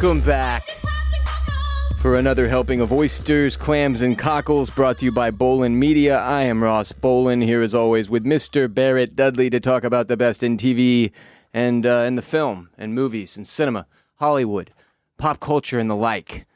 Welcome back for another helping of oysters, clams, and cockles brought to you by Bolen Media. I am Ross Bolen here as always with Mr. Barrett Dudley to talk about the best in TV and uh, in the film and movies and cinema, Hollywood, pop culture, and the like.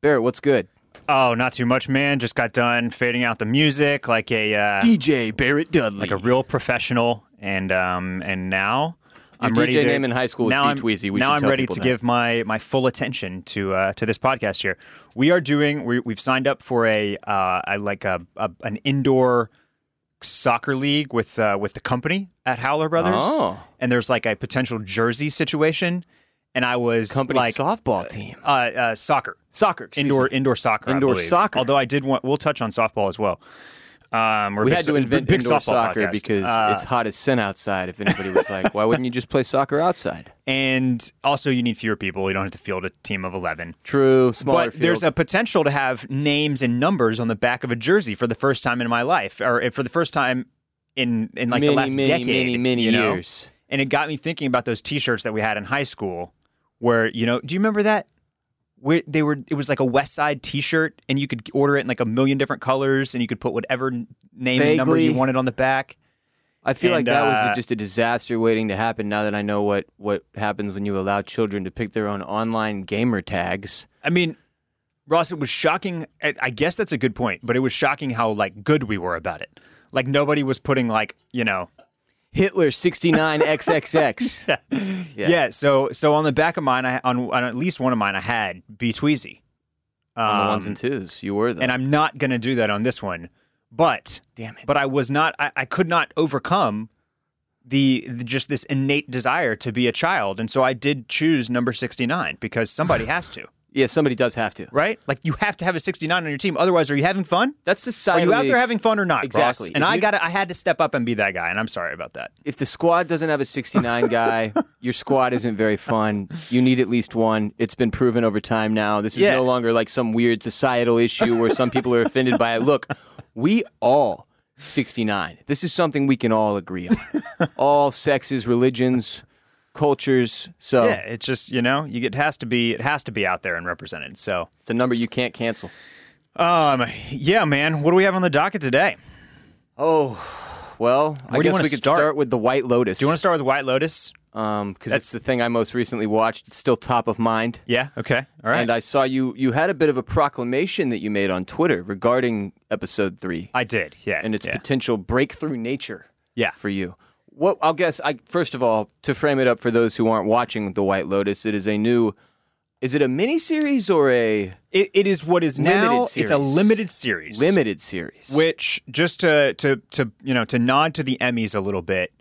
Barrett, what's good? Oh, not too much, man. Just got done fading out the music like a uh, DJ Barrett Dudley. like a real professional, and um, and now I'm Your ready DJ to. name in high school was now I'm, Tweezy. We now I'm ready to that. give my my full attention to uh, to this podcast here. We are doing. We, we've signed up for a, uh, a like a, a an indoor soccer league with uh, with the company at Howler Brothers, Oh. and there's like a potential jersey situation. And I was company like softball team. uh, uh, soccer. Soccer. indoor me. indoor soccer. Indoor soccer. Although I did want, we'll touch on softball as well. Um, We big had to invent big indoor soccer podcast. because Uh, it's hot as sin outside. If anybody was like, why wouldn't you just play soccer outside? and also you need fewer people. You don't have to field a team of eleven. True, smaller But there's a potential to have names and numbers on the back of a jersey for the first time in my life, or for the first time in in like many, the last many, decade. many, many you know? years. And it got me thinking about those T-shirts that we had in high school, where you know, do you remember that? Where they were, it was like a West Side T-shirt, and you could order it in like a million different colors, and you could put whatever name and number you wanted on the back. I feel like And, that was uh, just a disaster waiting to happen. Now that I know what what happens when you allow children to pick their own online gamer tags. I mean, Ross, it was shocking. I guess that's a good point, but it was shocking how like good we were about it. Like nobody was putting like you know, Hitler sixty nine XXX. yeah. Yeah. So so on the back of mine, I, on on at least one of mine, I had B Tweezy. on the ones Um, and twos. You were though. and I'm not going to do that on this one. But Damn it. but I was not. I, I could not overcome the, the just this innate desire to be a child, and so I did choose number 69 because somebody has to, yeah, somebody does have to. right? Like you have to have a 69 on your team. Otherwise, are you having fun? That's the Are you out there having fun or not? Ross? Exactly. And If I got I had to step up and be that guy, and I'm sorry about that. If the squad doesn't have a 69 guy, your squad isn't very fun. You need at least one. It's been proven over time now. This is Yeah. no longer like some weird societal issue where some people are offended by it. Look, we all 69. This is something we can all agree on. all sexes, religions, cultures. So Yeah, it's just you know, you it has to be it has to be out there and represented. So, it's a number you can't cancel. um, yeah, man, what do we have on the docket today? Oh, well, I Where you guess we could start? start with the White Lotus. Do you want to start with White Lotus? Um, because it's the thing I most recently watched. It's still top of mind. Yeah. Okay. All right. And I saw you you had a bit of a proclamation that you made on Twitter regarding episode three I did. Yeah. and its yeah. potential breakthrough nature yeah. for you. What I'll guess I first of all, to frame it up for those who aren't watching The White Lotus, it is a new is it a mini series or a It, it is what is Limited now. It's a limited series. limited series? Which just to to to you know to nod to the Emmys a little bit.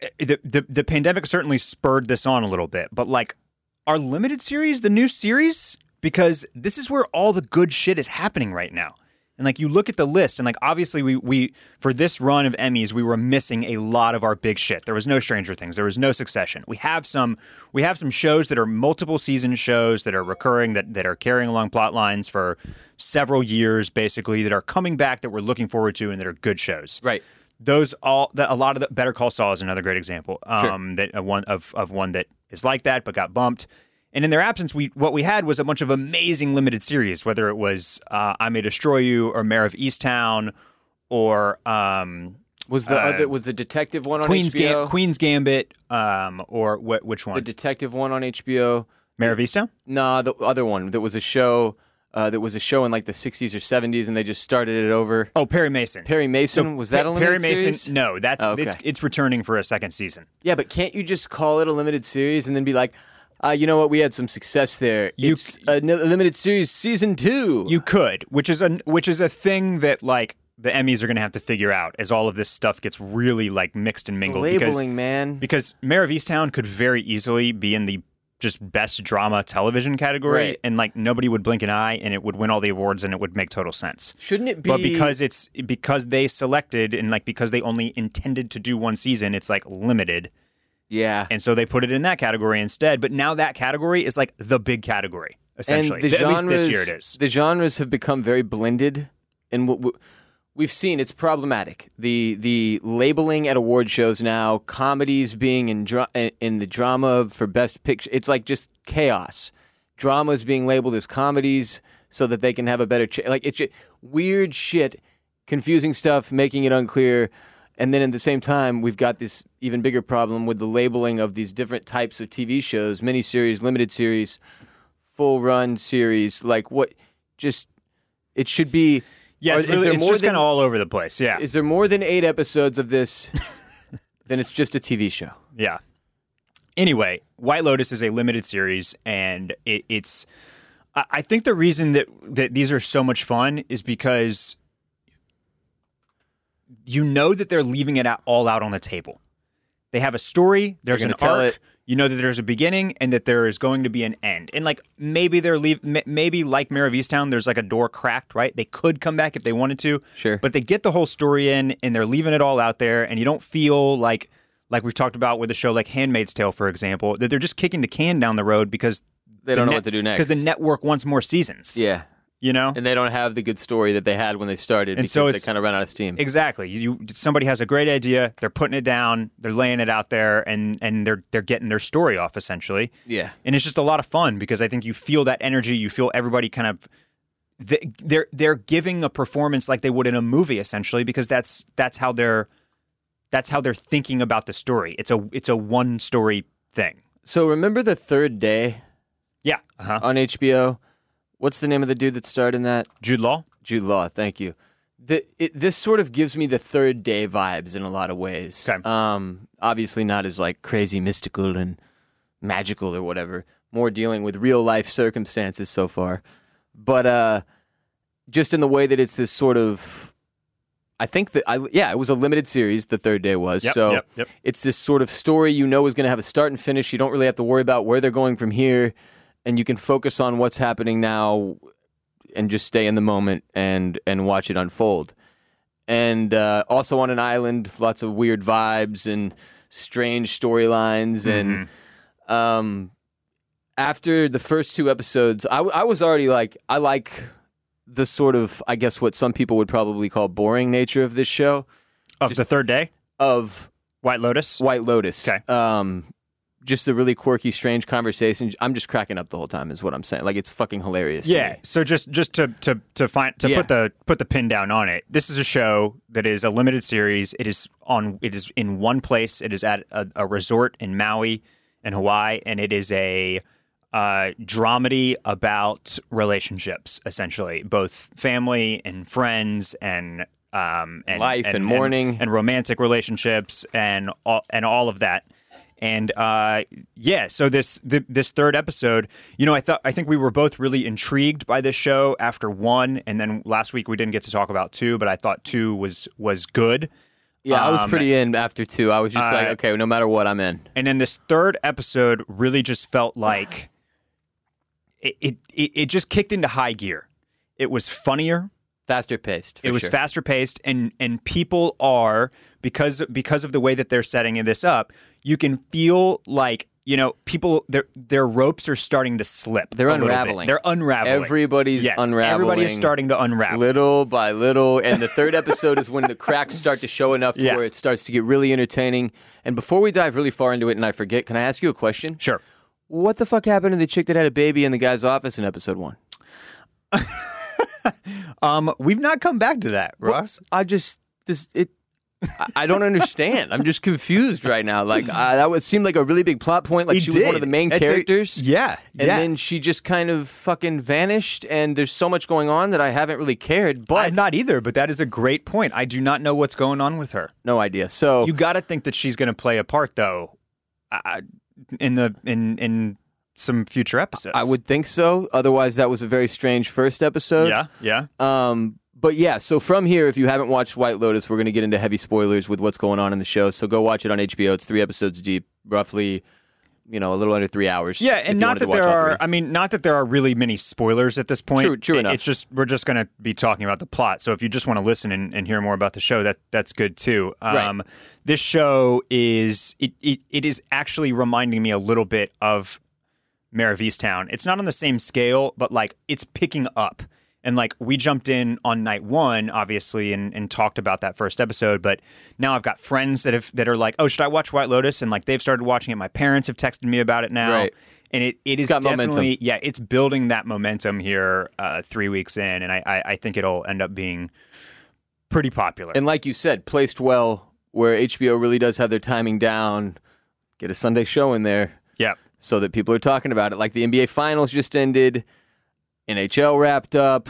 eh, The, the the pandemic certainly spurred this on a little bit, but like our limited series, the new series, because this is where all the good shit is happening right now. And like you look at the list, and like obviously we we for this run of Emmys, we were missing a lot of our big shit. There was no Stranger Things, there was no Succession. We have some we have some shows that are multiple season shows that are recurring that that are carrying along plot lines for several years, basically that are coming back that we're looking forward to and that are good shows right. those all that a lot of the Better Call Saul is another great example. Um, that uh, one of of one that is like that but got bumped. And in their absence, we what we had was a bunch of amazing limited series, whether it was uh, I May Destroy You or Mare of Easttown or um, Was the Uh, other was the detective one on Queen's HBO? Gam- Queen's Gambit um, or wh- which one? the detective one on HBO? Mare of Easttown. Nah, the other one that was a show uh, that was a show in like the 60s or 70s and they just started it over. Oh, Perry Mason. Perry Mason was that a limited Perry Mason? series? No, that's Oh, okay. it's it's returning for a second season. Yeah, but can't you just call it a limited series and then be like, uh, you know what? We had some success there. You- it's a, n- limited series, season two. You could, which is a which is a thing that like the Emmys are going to have to figure out as all of this stuff gets really like mixed and mingled. labeling, because, man. because Mare of Easttown could very easily be in the just best drama television category, Right. and like nobody would blink an eye, and it would win all the awards, and it would make total sense. Shouldn't it be? But because it's because they selected and like because they only intended to do one season, it's like limited, yeah, and so they put it in that category instead. But now that category is like the big category essentially. and the Th- At genres, least this year it is. The genres have become very blended, and w- w- we've seen it's problematic. The the labeling at award shows now, comedies being in dra- in the drama for best picture. It's like just chaos. Dramas being labeled as comedies so that they can have a better ch- like it's weird shit, confusing stuff, making it unclear. And then at the same time, we've got this even bigger problem with the labeling of these different types of TV shows, miniseries, limited series, full run series. Like what? Just it should be. Yeah, it's, is really- there it's more just kind of all over the place. Yeah, Is there more than eight episodes of this? then it's just a TV show. yeah. Anyway, White Lotus is a limited series, and it, it's. I I think the reason that that these are so much fun is because you know that they're leaving it all out on the table. They have a story. There's an tell arc. it. You know that there's a beginning and that there is going to be an end. And like maybe they're leave. Maybe like Mare of Easttown, there's like a door cracked. Right? They could come back if they wanted to. Sure. But they get the whole story in, and they're leaving it all out there, and you don't feel like like we've talked about with a show like Handmaid's Tale, for example, that they're just kicking the can down the road because They don't know what to do next. because the network wants more seasons. Yeah, You know. and they don't have the good story that they had when they started And because so they kind of ran out of steam. Exactly. You, somebody has a great idea, they're putting it down, they're laying it out there, and and they're they're getting their story off essentially. yeah, And it's just a lot of fun because I think you feel that energy. You feel everybody kind of they- they're they're giving a performance like they would in a movie essentially because that's that's how they're that's how they're thinking about the story. It's a it's a one story thing. So remember the third day Yeah. Uh-huh. on HBO? What's the name of the dude that starred in that? Jude Law. Jude Law. Thank you. The, it, this sort of gives me the third day vibes in a lot of ways. Okay. Um, obviously not as like crazy mystical and magical or whatever. More dealing with real life circumstances so far, but uh, just in the way that it's this sort of. I think that I yeah it was a limited series. The third day was Yep, so yep, yep. it's this sort of story you know is going to have a start and finish. You don't really have to worry about where they're going from here, and you can focus on what's happening now, and just stay in the moment and and watch it unfold. And uh, also on an island, lots of weird vibes and strange storylines. And um, after the first two episodes, I was already like, I like the sort of, I guess, what some people would probably call boring nature of this show Of the third day, of White Lotus. White Lotus. Okay. Um, just the really quirky, strange conversation. I'm just cracking up the whole time, is what I'm saying. Like it's fucking hilarious. Yeah. So just just to to to find to Yeah. put the put the pin down on it. This is a show that is a limited series. It is on. It is in one place. It is at a, a resort in Maui, in Hawaii, and it is a uh, dramedy about relationships, essentially, both family and friends and. Um, and, Life and mourning. and, romantic relationships and all, and all of that and uh, yeah, so this th- this third episode, you know, I thought I think we were both really intrigued by this show after one, and then last week we didn't get to talk about two, but I thought two was was good. Yeah, I was Um, pretty in after two. I was just like, uh, okay, no matter what, I'm in. And then this third episode really just felt like it it, it, just kicked into high gear. It was funnier. Faster paced. it was sure. faster paced and and people are because because of the way that they're setting this up you can feel like you know people their their ropes are starting to slip They're unraveling. they're unraveling Everybody's yes, unraveling. everybody is starting to unravel little by little. And the third episode is when the cracks start to show enough to Yeah. where it starts to get really entertaining. And before we dive really far into it, and I forget, can I ask you a question? sure What the fuck happened to the chick that had a baby in the guy's office in episode one? um we've not come back to that ross I just this it. I- don't understand. I'm just confused right now. Like uh, that would seem like a really big plot point. Like He she was one of did. the main It's a- characters. yeah And yeah. then she just kind of fucking vanished, and there's so much going on that I haven't really cared. But I'm not either, but that is a great point. I do not know what's going on with her. no idea. So You got to think that she's going to play a part, though, uh, in the in in some future episodes. I would think so. Otherwise, that was a very strange first episode. yeah, yeah. Um, but yeah, so from here, if you haven't watched White Lotus, we're going to get into heavy spoilers with what's going on in the show. So go watch it on HBO. It's three episodes deep, roughly, you know, a little under three hours. Yeah, and not that there are. I mean, not that there are really many spoilers at this point. True- true It- enough. It's just we're just going to be talking about the plot. So if you just want to listen and, and hear more about the show, that that's good too. Um, This show is it, it it is actually reminding me a little bit of Mare of Easttown. It's not on the same scale, but like it's picking up. And like we jumped in on night one, obviously, and, and talked about that first episode. But now I've got friends that have that are like, "Oh, should I watch White Lotus?" And like they've started watching it. My parents have texted me about it now, Right. and it it is definitely momentum. yeah, it's building that momentum here uh, three weeks in, and I, I I think it'll end up being pretty popular. And like you said, placed well where HBO really does have their timing down. Get a Sunday show in there yeah, so that people are talking about it. Like the NBA Finals just ended, NHL wrapped up,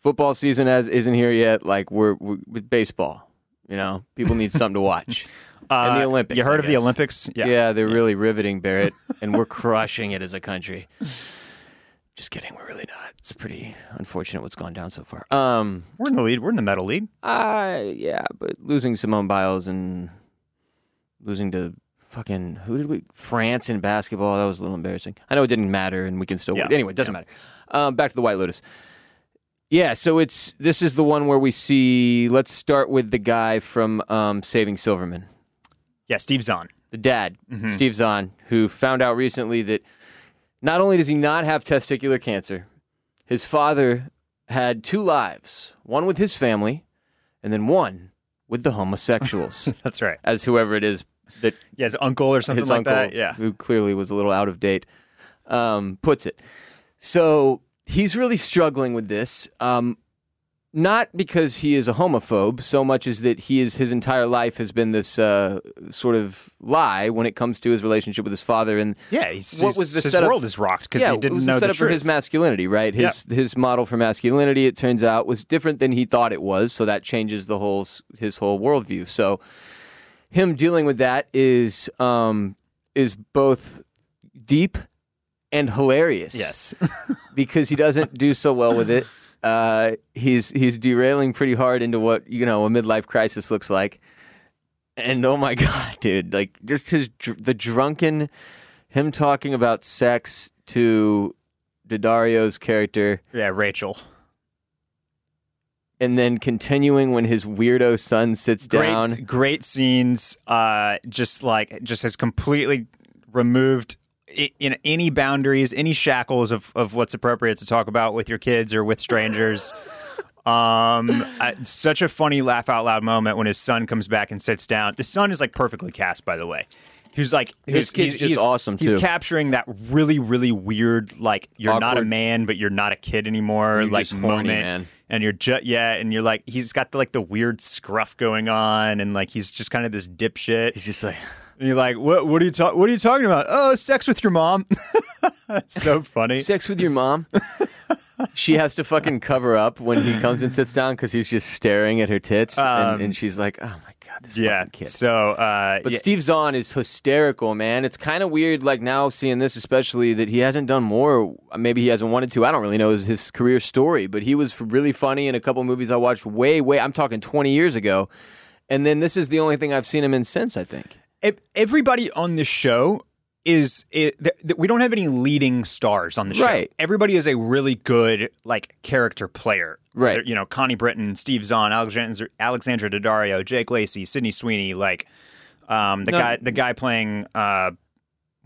football season as isn't here yet. Like we're, we're with baseball, you know, people need something to watch. and the Uh, Olympics. You heard I of the. Olympics? Yeah, they're really riveting, Barrett, and we're crushing it as a country. Just kidding, we're really not. It's pretty unfortunate what's gone down so far. Um, We're in the lead. We're in the medal lead. uh, yeah, but losing Simone Biles and losing to fucking who did we France in basketball that was a little embarrassing. I know it didn't matter, and we can still Yeah. anyway. It doesn't matter. Um, back to the White Lotus. Yeah, so it's this is the one where we see. Let's start with the guy from um, Saving Silverman. Yeah, Steve Zahn. the dad, Mm-hmm. Steve Zahn, who found out recently that not only does he not have testicular cancer, his father had two lives one with his family, and then one with the homosexuals, That's right. as whoever it is that Yeah, his uncle or something his like uncle, that. Yeah. who clearly was a little out of date, um, puts it. So he's really struggling with this. Um, not because he is a homophobe, so much as that he is his entire life has been this uh, sort of lie when it comes to his relationship with his father. And Yeah, he's, What he's- was the his setup- world is rocked because yeah, he didn't was know the setup the for his masculinity, right? His his model for masculinity, it turns out, was different than he thought it was. So that changes the whole his whole worldview. So him dealing with that is um, is both deep and hilarious. yes. because he doesn't do so well with it. Uh, he's he's derailing pretty hard into what you know a midlife crisis looks like. And oh my god, dude! Like just his dr- the drunken, him talking about sex to Daddario's character, yeah, Rachel. and then continuing when his weirdo son sits down. Great, great scenes. Uh, just like just has completely removed in any boundaries, any shackles of of what's appropriate to talk about with your kids or with strangers. Um, such a funny laugh out loud moment when his son comes back and sits down. The son is like perfectly cast, by the way. He's like His kid's he's, just he's- awesome, He's too. capturing that really, really weird, like you're not a man, but you're not a kid anymore, You're like just horny, moment man. and you're just yeah, and you're like he's got the like the weird scruff going on, and like he's just kind of this dipshit. He's just like, And you're like, what? What are you talking? What are you talking about? Oh, sex with your mom. So funny. sex with your mom. she has to fucking cover up when he comes and sits down because he's just staring at her tits, Um, and, and she's like, "Oh my god, this Yeah. fucking kid." So, uh, But yeah, Steve Zahn is hysterical, man. It's kind of weird, like now seeing this, especially that he hasn't done more. Maybe he hasn't wanted to. I don't really know his, his career story, but he was really funny in a couple movies I watched way, way. I'm talking 20 years ago, and then this is the only thing I've seen him in since. I think. Ev- everybody on this show is it, th- th- we don't have any leading stars on the show. Right. Everybody is a really good like character player. Right. They're- You know, Connie Britton, Steve Zahn, Alexandra, Alexandra Daddario, Jake Lacy, Sydney Sweeney, like um, the No. guy the guy playing uh,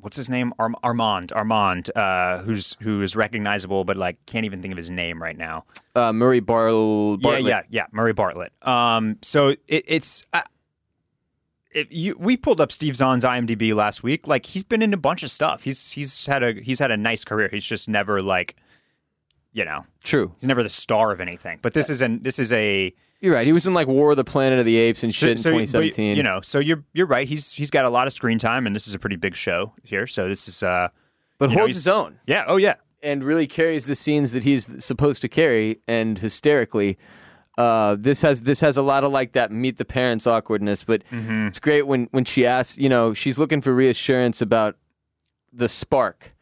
what's his name Arm- Armand Armand uh, who's who is recognizable but like can't even think of his name right now. Uh, Murray Barl. Bartlett. Yeah, yeah, yeah. Murray Bartlett. Um, so it, it's. It, you, we pulled up Steve Zahn's IMDb last week. Like he's been in a bunch of stuff. He's he's had a he's had a nice career. He's just never like, you know, True. he's never the star of anything. But this is an this is a You're right. He was in like War of the Planet of the Apes and shit so- in but, 2017. You know, so you're you're right. He's he's got a lot of screen time, and this is a pretty big show here. So this is uh, but know, holds he's- his own. yeah, oh yeah, and really carries the scenes that he's supposed to carry and hysterically uh, this has this has a lot of like that meet the parents awkwardness but Mm-hmm. it's great when when she asks you know she's looking for reassurance about the spark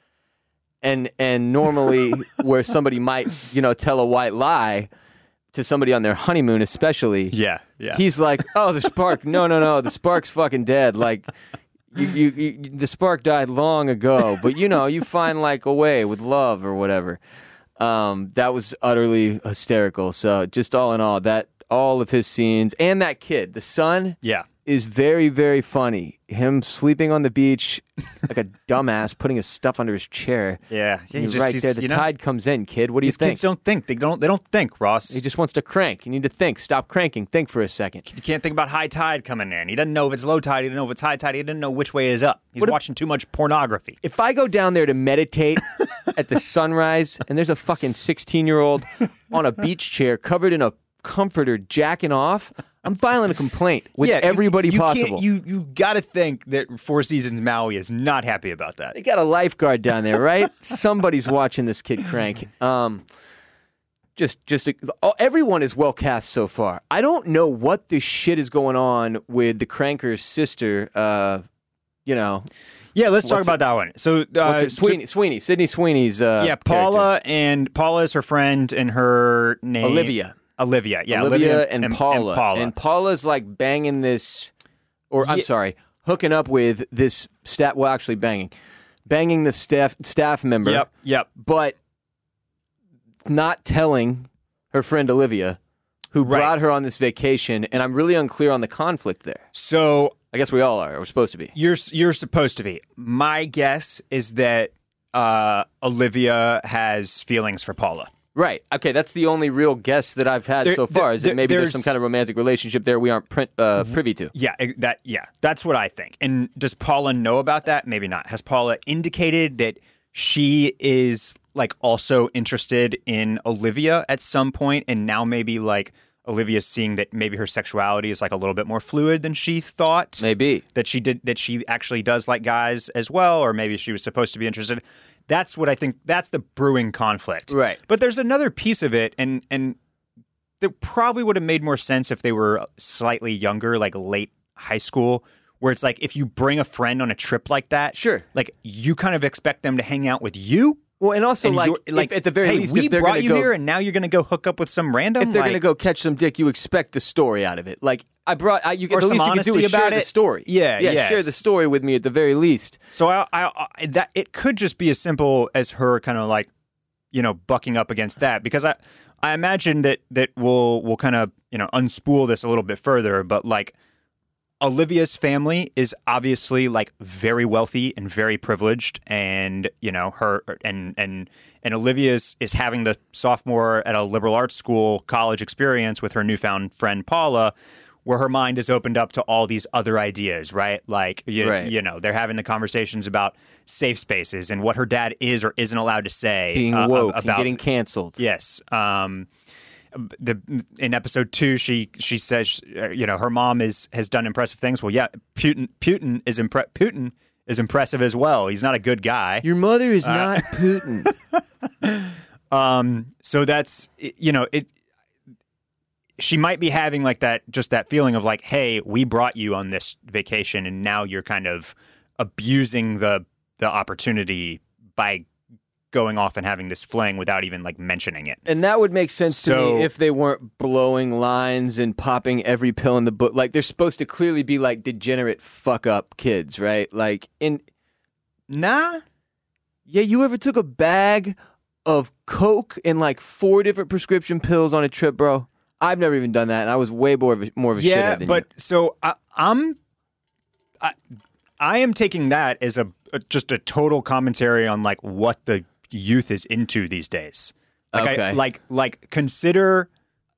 and and normally where somebody might you know tell a white lie to somebody on their honeymoon especially yeah, yeah. He's like, "Oh, the spark! No, no, no, the spark's fucking dead. Like, you, you, you, the spark died long ago. But you know, you find like a way with love or whatever." Um, that was utterly hysterical. So, just all in all, that all of his scenes and that kid, the son, yeah. Is very, very funny. Him sleeping on the beach like a dumbass, putting his stuff under his chair. Yeah, yeah. He you're right there. The you know, tide comes in, kid. What do you These think? kids don't think. They don't. They don't think, Ross. He just wants to crank. You need to think. Stop cranking. Think for a second. You can't think about high tide coming in. He doesn't know if it's low tide. He doesn't know if it's high tide. He doesn't know which way is up. He's What if- watching too much pornography. If I go down there to meditate at the sunrise and there's a fucking 16 year old on a beach chair covered in a comforter jacking off, I'm filing a complaint with yeah, everybody you can't- possible. You you got to think that Four Seasons Maui is not happy about that. They got a lifeguard down there, right? Somebody's watching this kid crank. Um, just, just oh, everyone is well cast so far. I don't know what the shit is going on with the cranker's sister. Uh, you know, Yeah, let's talk about that one. So, uh, her, Sweeney, Sweeney, Sydney Sweeney's. Uh, yeah, Paula and Paula is her friend, and her name. Olivia. Olivia, yeah, Olivia, and, Paula. And Paula. And Paula's like banging this, or I'm Yeah. sorry, hooking up with this staff. Well, actually, banging, banging the staff staff member. Yep, yep. But not telling her friend Olivia, who Right. brought her on this vacation. And I'm really unclear on the conflict there. So I guess we all are. We're supposed to be. you're you're supposed to be. My guess is that uh, Olivia has feelings for Paula. Right. Okay. That's the only real guess that I've had There- so far. Is that maybe there's, some kind of romantic relationship there we aren't print, uh, privy to. Yeah, that yeah, that's what I think. And does Paula know about that? Maybe not. Has Paula indicated that she is like also interested in Olivia at some point and now maybe like Olivia's seeing that maybe her sexuality is like a little bit more fluid than she thought? Maybe. That she did that she actually does like guys as well or maybe she was supposed to be interested. That's what I think that's the brewing conflict. Right. But there's another piece of it and and that probably would have made more sense if they were slightly younger, like late high school, where it's like if you bring a friend on a trip like that, Sure. like you kind of expect them to hang out with you. Well, and also and like, you're- if- like at the very hey, least, we if they're brought you go, here and now you're going to go hook up with some random. if they're like, going to go catch some dick, you expect the story out of it. Like I brought, I, you Or the least you can do is share about the it. story. Yeah, yeah, share the story with me at the very least. So I, I, I that it could just be as simple as her kind of like, you know, bucking up against that because I, I imagine that that we'll we'll kind of you know unspool this a little bit further, but like. Olivia's family is obviously like very wealthy and very privileged, and you know her and and and Olivia is, is having the sophomore at a liberal arts school college experience with her newfound friend Paula, where her mind is opened up to all these other ideas, right? Like you, Right. you know, they're having the conversations about safe spaces and what her dad is or isn't allowed to say Being uh, woke about and getting canceled. Yes. Um, the in episode two, she she says, uh, you know, her mom is has done impressive things. Well, yeah, Putin Putin is impre- Putin is impressive as well. He's not a good guy. Your mother Uh, is not Putin. Um, so that's you know it. She might be having like that, just that feeling of like, hey, we brought you on this vacation, and now you're kind of abusing the the opportunity by going off and having this fling without even like mentioning it. And that would make sense to So- me if they weren't blowing lines and popping every pill in the book. Like they're supposed to clearly be like degenerate fuck up kids, right? Like in Nah, yeah, you ever took a bag of coke and like four different prescription pills on a trip, bro? I've never even done that, and I was way more of a, more of a yeah, shithead than but you. so I, I'm, I, I am taking that as a, a just a total commentary on like what the youth is into these days. Like, I, Okay. like, like consider.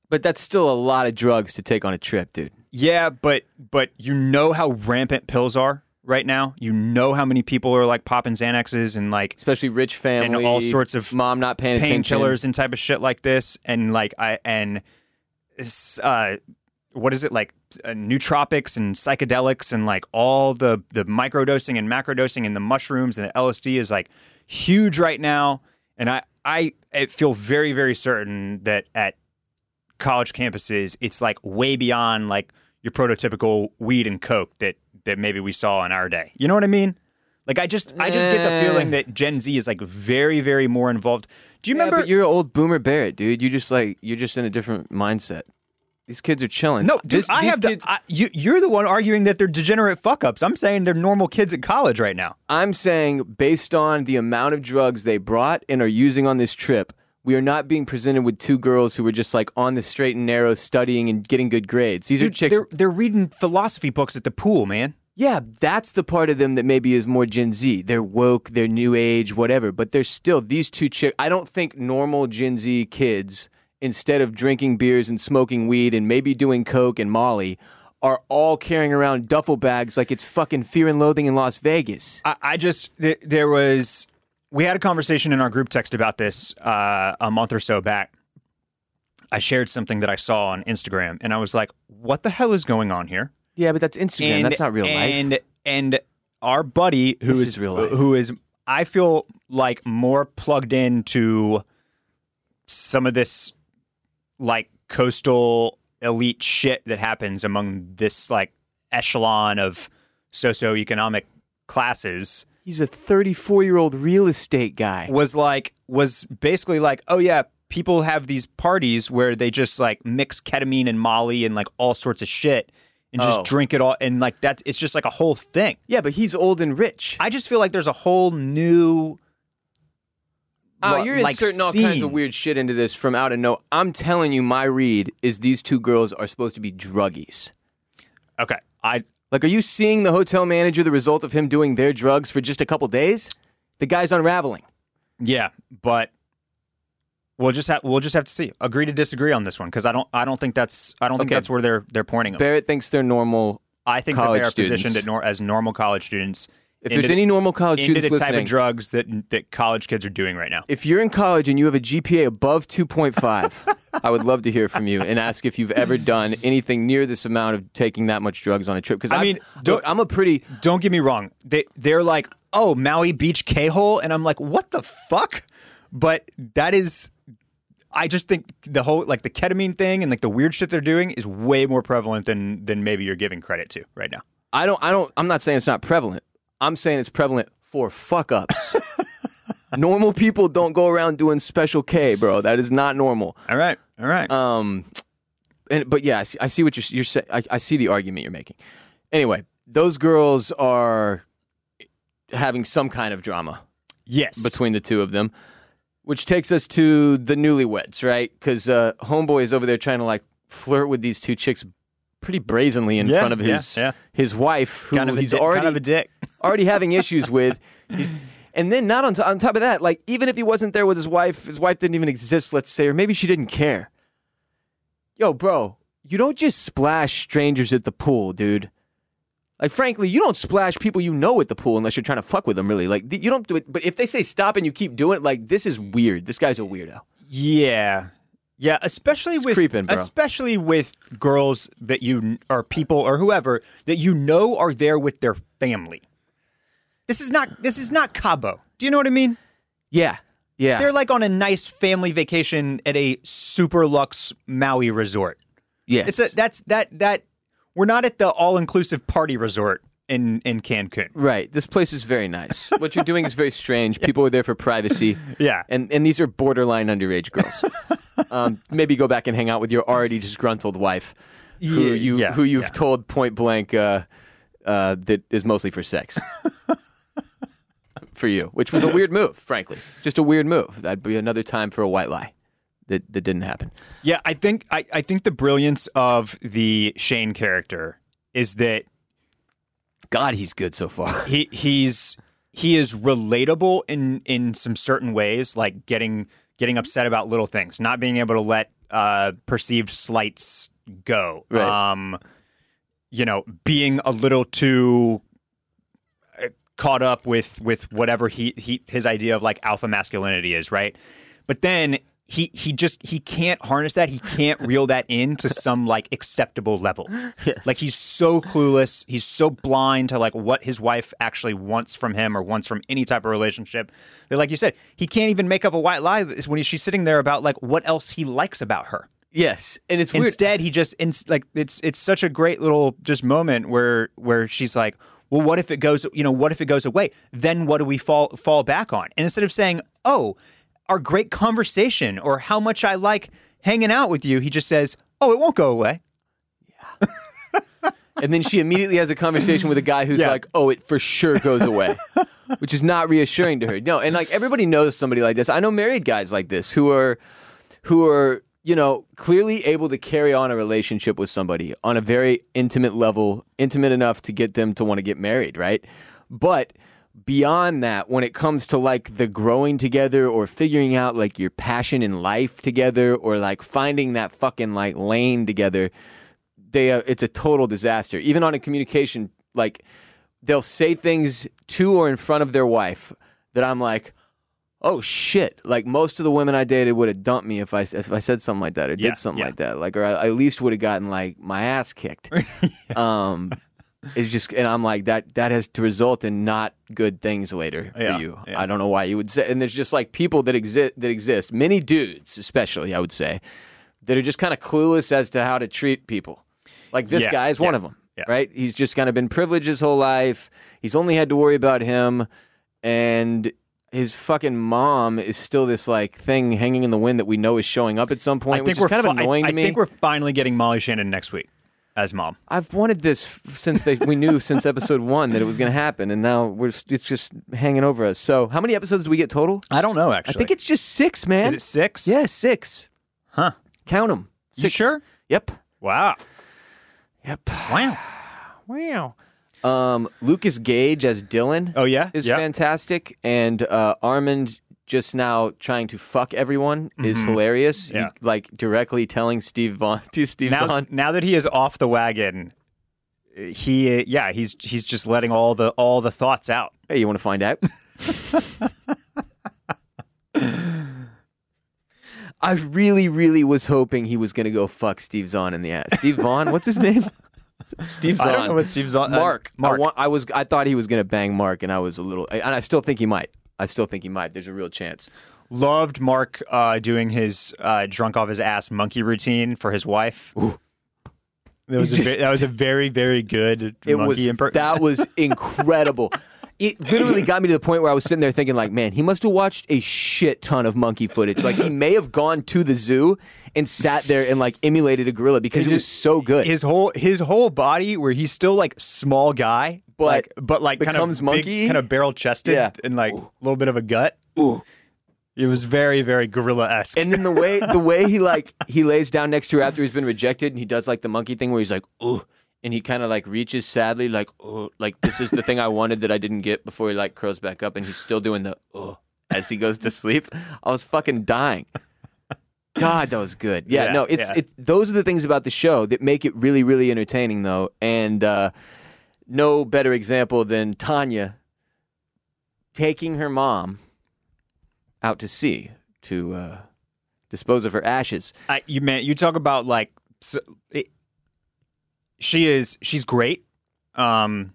But that's still a lot of drugs to take on a trip, dude. Yeah, but but you know how rampant pills are right now. You know how many people are like popping Xanaxes and like Especially rich family, and all sorts of mom not paying attention. painkillers and type of shit like this, and like I and uh, what is it like uh, nootropics and psychedelics and like all the the microdosing and macrodosing and the mushrooms and the LSD is like huge right now, and I I, feel very very certain that at college campuses it's like way beyond like your prototypical weed and coke that that maybe we saw in our day. You know what I mean? Like I just I just get the Eh. feeling that Gen Z is like very very more involved. Do you Yeah, remember? but you're an old boomer Barrett, dude. You just like you're just in a different mindset. These kids are chilling. no, dude, This- I have kids. the, I, you. You're the one arguing that they're degenerate fuck ups. I'm saying they're normal kids at college right now. I'm saying based on the amount of drugs they brought and are using on this trip, We are not being presented with two girls who were just like on the straight and narrow, studying and getting good grades. These are chicks. they're they're reading philosophy books at the pool, man. Yeah, that's the part of them that maybe is more Gen Z. They're woke, they're new age, whatever. But there's still these two chicks. I don't think normal Gen Z kids, instead of drinking beers and smoking weed and maybe doing coke and Molly, are all carrying around duffel bags like it's fucking Fear and Loathing in Las Vegas. I, I just th- there was we had a conversation in our group text about this uh, a month or so back. I shared something that I saw on Instagram, and I was like, "What the hell is going on here?" Yeah, but that's Instagram. that's not real life. and, And our buddy who This is is real life. who is I feel like more plugged into some of this like coastal elite shit that happens among this like echelon of socioeconomic classes He's a 34 year old real estate guy. was like was basically like, oh yeah, people have these parties where they just like mix ketamine and Molly and like all sorts of shit and just Oh. drink it all and like that it's just like a whole thing. Yeah, but he's old and rich. I just feel like there's a whole new Oh, you're like, inserting all kinds of weird shit into this from out of no. I'm telling you, my read is these two girls are supposed to be druggies. Okay. I Like, are you seeing the hotel manager the result of him doing their drugs for just a couple days? The guy's unraveling. yeah, but we'll just have we'll just have to see. Agree to disagree on this one because I don't I don't think that's I don't think Okay. that's where they're they're pointing them. Barrett thinks they're normal. I think that college they are students. positioned at nor- as normal college students. If into- there's any normal college into students the type listening, of drugs that that college kids are doing right now. if you're in college and you have a GPA above 2.5, I would love to hear from you and ask if you've ever done anything near this amount of taking that much drugs on a trip. Because I mean, don't- I'm a pretty Don't get me wrong. They they're like, oh, Maui Beach K hole, and I'm like, what the fuck? But that is, I just think the whole like the ketamine thing and like the weird shit they're doing is way more prevalent than than maybe you're giving credit to right now. I don't I don't I'm not saying it's not prevalent. I'm saying it's prevalent for fuck ups. normal people don't go around doing special K, bro. That is not normal. All right, all right. Um and but yeah, I see, I see what you're you're saying. I, I see the argument you're making. Anyway, those girls are having some kind of drama yes, between the two of them, which takes us to the newlyweds, right? Because uh, homeboy is over there trying to like flirt with these two chicks pretty brazenly in Yeah, front of his yeah. his wife, who kind of he's dick, already kind of a dick. already having issues with. He's- and then not on, to- on top of that, like even if he wasn't there with his wife, his wife didn't even exist, let's say, or maybe she didn't care. Yo, bro, you don't just splash strangers at the pool, dude. Like, frankly, you don't splash people you know at the pool unless you're trying to fuck with them, really. Like, you don't do it. But if they say stop and you keep doing it, like, this is weird. This guy's a weirdo. Yeah. Yeah, especially with creeping, bro. especially with girls that you or people or whoever that you know are there with their family. This is not this is not Cabo. Do you know what I mean? Yeah. Yeah. They're like on a nice family vacation at a super luxe Maui resort. yes. It's a that's that that we're not at the all-inclusive party resort in in Cancun. Right. This place is very nice. what you're doing is very strange. People are there for privacy. Yeah. And and these are borderline underage girls. um, maybe go back and hang out with your already disgruntled wife, who Yeah, you yeah, who you've yeah. told point blank uh, uh, that is mostly for sex. for you, which was a weird move, frankly. Just a weird move. That'd be another time for a white lie. That that didn't happen. Yeah, I think I, I think the brilliance of the Shane character is that God, he's good so far. he he's he is relatable in in some certain ways, like getting getting upset about little things, not being able to let uh, perceived slights go. Right. Um, you know, being a little too uh, caught up with with whatever he, he his idea of like alpha masculinity is, right? But then he he just he can't harness that. He can't reel that in to some like acceptable level. Like he's so clueless. He's so blind to like what his wife actually wants from him or wants from any type of relationship. That, like you said, he can't even make up a white lie when she's sitting there about like what else he likes about her. Yes, and it's weird. Instead, he just in, like it's it's such a great little just moment where where she's like, "Well, what if it goes? You know, what if it goes away? Then what do we fall fall back on?" And instead of saying, "Oh, our great conversation," or "How much I like hanging out with you," he just says, "Oh, it won't go away." Yeah. and then she immediately has a conversation with a guy who's Yeah. like, "Oh, it for sure goes away," which is not reassuring to her. No, and like everybody knows somebody like this. I know married guys like this who are who are you know clearly able to carry on a relationship with somebody on a very intimate level, intimate enough to get them to want to get married, right? But beyond that, when it comes to like the growing together or figuring out like your passion in life together or like finding that fucking like lane together, they uh, it's a total disaster. Even on a communication, like they'll say things to or in front of their wife that I'm like, oh shit! Like most of the women I dated would have dumped me if I if I said something like that or Yeah, did something yeah. like that, like or I at least would have gotten like my ass kicked. Um, it's just, and I'm like that. That has to result in not good things later Yeah, for you. yeah. I don't know why you would say. And there's just like people that exist that exist. Many dudes, especially, I would say, that are just kind of clueless as to how to treat people. Like this Yeah, guy is one of them, yeah. right? He's just kind of been privileged his whole life. He's only had to worry about him, and his fucking mom is still this like thing hanging in the wind that we know is showing up at some point, I think is we're kind of fi- annoying I, to me. I think we're finally getting Molly Shannon next week as mom. I've wanted this f- since they we knew since episode one that it was going to happen, and now we're it's just hanging over us. So, how many episodes do we get total? I don't know Actually, I think it's just six, man. is it six? Yeah, six. Huh. Count them. You sure? Yep. Wow. Yep. Wow. Wow. Um, Lucas Gage as Dylan Oh yeah. is yeah. fantastic, and uh, Armand just now trying to fuck everyone is hilarious. Mm-hmm. Yeah. like directly telling Steve Vaughn to Steve Now, Vaughn. now that he is off the wagon, he yeah he's he's just letting all the all the thoughts out. Hey, you want to find out? I really, really was hoping he was going to go fuck Steve Zahn in the ass. Steve Vaughn, what's his name? Steve Zahn. I don't know what Steve Zahn. uh, Mark. Mark. I, want, I was. I thought he was going to bang Mark, and I was a little. And I still think he might. I still think he might. There's a real chance. Loved Mark uh, doing his uh, drunk off his ass monkey routine for his wife. That was a He ve- that was a very very good It was monkey imper- that was incredible. It literally got me to the point where I was sitting there thinking, like, man, he must have watched a shit ton of monkey footage. Like, he may have gone to the zoo and sat there and like emulated a gorilla because it, was so good. his whole his whole body where he's still like small guy But like, but like kind of monkey? kind of barrel chested Yeah. and like a little bit of a gut Ooh. it was very very gorilla esque And then the way the way he like he lays down next to her after he's been rejected and he does like the monkey thing where he's like, ooh. And he kind of like reaches sadly, like, oh, like this is the thing I wanted that I didn't get before he like curls back up and he's still doing the oh as he goes to sleep. I was fucking dying. God, that was good. Yeah, Yeah, no, it's yeah. it's those are the things about the show that make it really, really entertaining though. And uh no better example than Tanya taking her mom out to sea to uh dispose of her ashes. I, you man you talk about like so, it, she is she's great um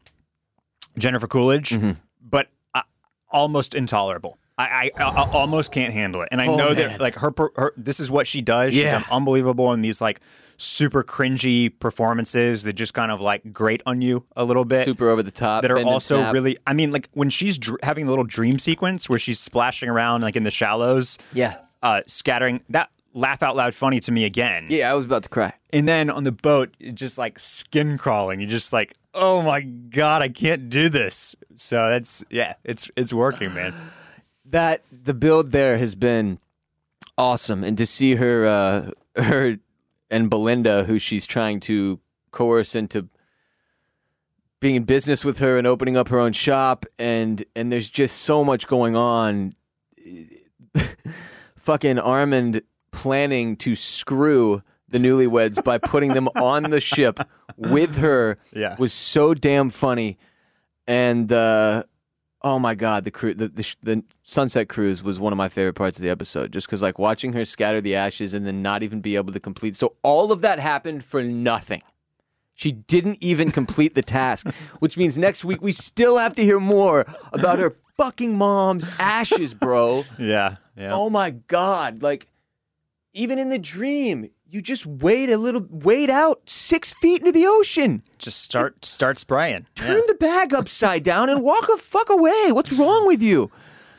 jennifer coolidge Mm-hmm. but uh, almost intolerable I, I, I almost can't handle it, and I Oh, know man. that like her, her, this is what she does. She's Yeah. um, unbelievable in these like super cringy performances that just kind of like grate on you a little bit. Super over the top. that are also really i mean like when she's dr- having a little dream sequence where she's splashing around like in the shallows Yeah. uh scattering that laugh out loud funny to me again. Yeah, I was about to cry. and then on the boat just like skin crawling. You're just like oh my god i can't do this. So that's yeah it's it's working man. That the build there has been awesome, and to see her, uh, her and Belinda, who she's trying to coerce into being in business with her and opening up her own shop, and and there's just so much going on. Fucking Armand planning to screw the newlyweds by putting them on the ship with her Yeah. was so damn funny, and uh, oh my god, the cru- the, the the sunset cruise was one of my favorite parts of the episode, just because like watching her scatter the ashes and then not even be able to complete. So all of that happened for nothing. She didn't even complete the task, which means next week we still have to hear more about her fucking mom's ashes, bro. yeah yeah Oh my god! Like, even in the dream, you just wade a little, wade out six feet into the ocean. just start start spraying Turn the bag upside down and walk a fuck away. What's wrong with you?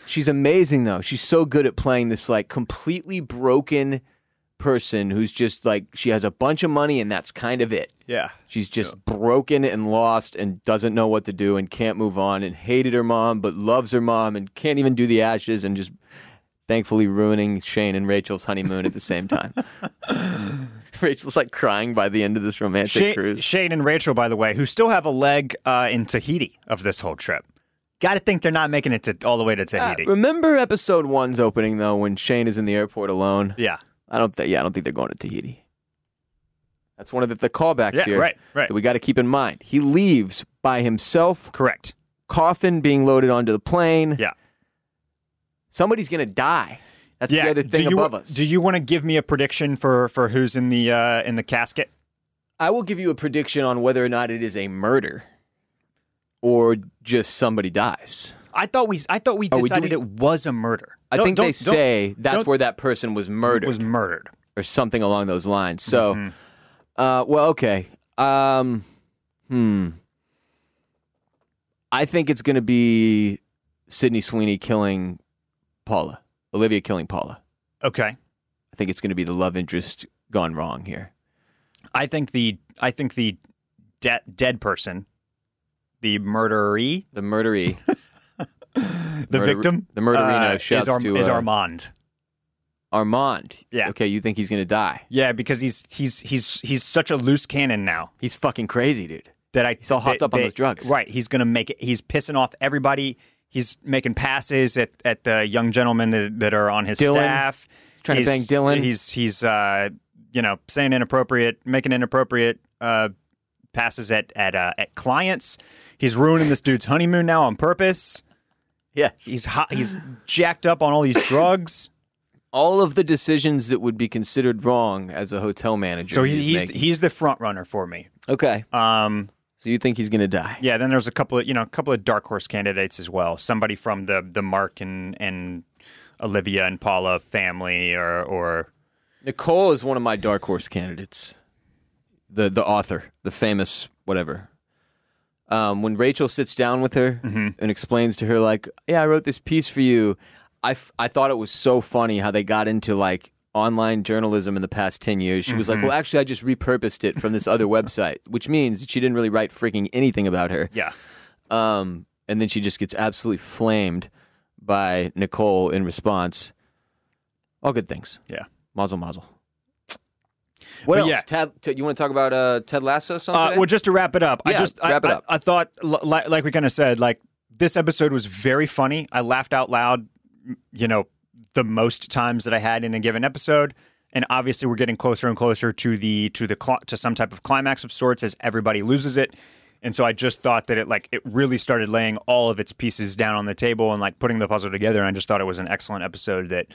She's amazing though. She's so good at playing this like completely broken person who's just like she has a bunch of money and that's kind of it. Yeah. She's just broken and lost and doesn't know what to do and can't move on and hated her mom but loves her mom and can't even do the ashes and just thankfully ruining Shane and Rachel's honeymoon at the same time. Rachel's like crying by the end of this romantic Shane, cruise. Shane and Rachel, by the way, who still have a leg uh, in Tahiti of this whole trip. Got to think they're not making it to, all the way to Uh, Tahiti. remember episode one's opening though when Shane is in the airport alone? yeah. I don't think yeah, I don't think they're going to Tahiti. That's one of the, the callbacks Yeah, here right, right. that we got to keep in mind. He leaves by himself, Correct. coffin being loaded onto the plane. Yeah. Somebody's going to die. That's yeah. the other thing you, above us. Do you want to give me a prediction for for who's in the uh, in the casket? I will give you a prediction on whether or not it is a murder or just somebody dies. I thought we I thought we Oh, we- decided it was a murder. I Don't- think they don't- don't- say that's where that person was murdered was murdered. or something along those lines. So, Mm-hmm. uh, well, okay. Um, hmm. I think it's going to be Sydney Sweeney killing Paula, Olivia killing Paula. Okay. I think it's going to be the love interest gone wrong here. I think the I think the de- dead person, the murderee, The murdery, the Murder- victim, the murderino uh, shouts is, Ar- to, is uh, Armand. Armand. Yeah. Okay, you think he's going to die? Yeah, because he's he's he's he's such a loose cannon now He's fucking crazy, dude. that I He's all hopped that- up on that- those drugs. Right. He's gonna make it. He's pissing off everybody. He's making passes at, at the young gentlemen that, that are on his Dylan. staff. trying to He's- bang Dylan. He's he's uh you know saying inappropriate, making inappropriate uh passes at at uh, at clients. He's ruining this dude's honeymoon now on purpose. Yes. He's hot, he's jacked up on all these drugs. all of the decisions that would be considered wrong as a hotel manager. So he, he's he's the front runner for me. okay. Um, So you think he's going to die? yeah. Then there's a couple of you know a couple of dark horse candidates as well. Somebody from the the Mark and and Olivia and Paula family, or or Nicole is one of my dark horse candidates. The the author, the famous whatever. Um, when Rachel sits down with her Mm-hmm. and explains to her, like, "Yeah, I wrote this piece for you," I, f- I thought it was so funny how they got into like online journalism in the past ten years. She was Mm-hmm. like, "Well, actually, I just repurposed it from this other website," which means she didn't really write freaking anything about her. yeah. Um, and then she just gets absolutely flamed by Nicole in response. All good things. Yeah. Mazel mazel. What But else? yeah. Ted, Ted- you want to talk about uh, Ted Lasso? Something? Uh, well, just to wrap it up, I Yeah, just I, wrap it up. I, thought, li- like, like we kind of said, like this episode was very funny. I laughed out loud, you know, the most times that I had in a given episode. And obviously, we're getting closer and closer to the to the cl- to some type of climax of sorts as everybody loses it. And so I just thought that it like it really started laying all of its pieces down on the table and like putting the puzzle together. And I just thought it was an excellent episode that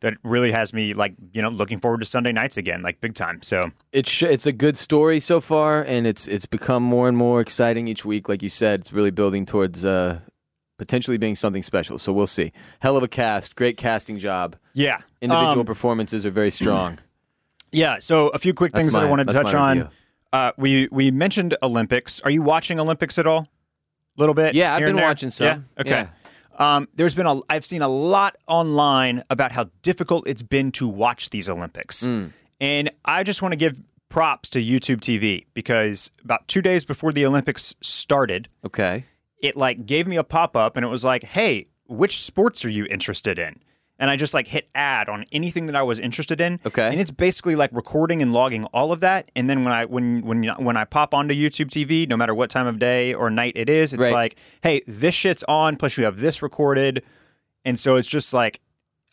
that really has me like you know looking forward to Sunday nights again, like big time. So it's it's a good story so far, and it's it's become more and more exciting each week. Like you said, it's really building towards uh, potentially being something special. So we'll see. Hell of a cast, great casting job. yeah, Individual Um, performances are very strong. Yeah, so a few quick That's things that I my- wanted to touch on. Uh, we we mentioned Olympics. Are you watching Olympics at all? A little bit. Yeah, I've been watching some. Yeah. Okay. Um, there's been a I've seen a lot online about how difficult it's been to watch these Olympics, Hmm. and I just want to give props to YouTube TV because about two days before the Olympics started, Okay. It like gave me a pop up and it was like, "Hey, which sports are you interested in?" And I just like hit add on anything that I was interested in. Okay. And it's basically like recording and logging all of that. And then when I when when when I pop onto YouTube TV, no matter what time of day or night it is, it's Right. like, "Hey, this shit's on." Plus, you have this recorded, and so it's just like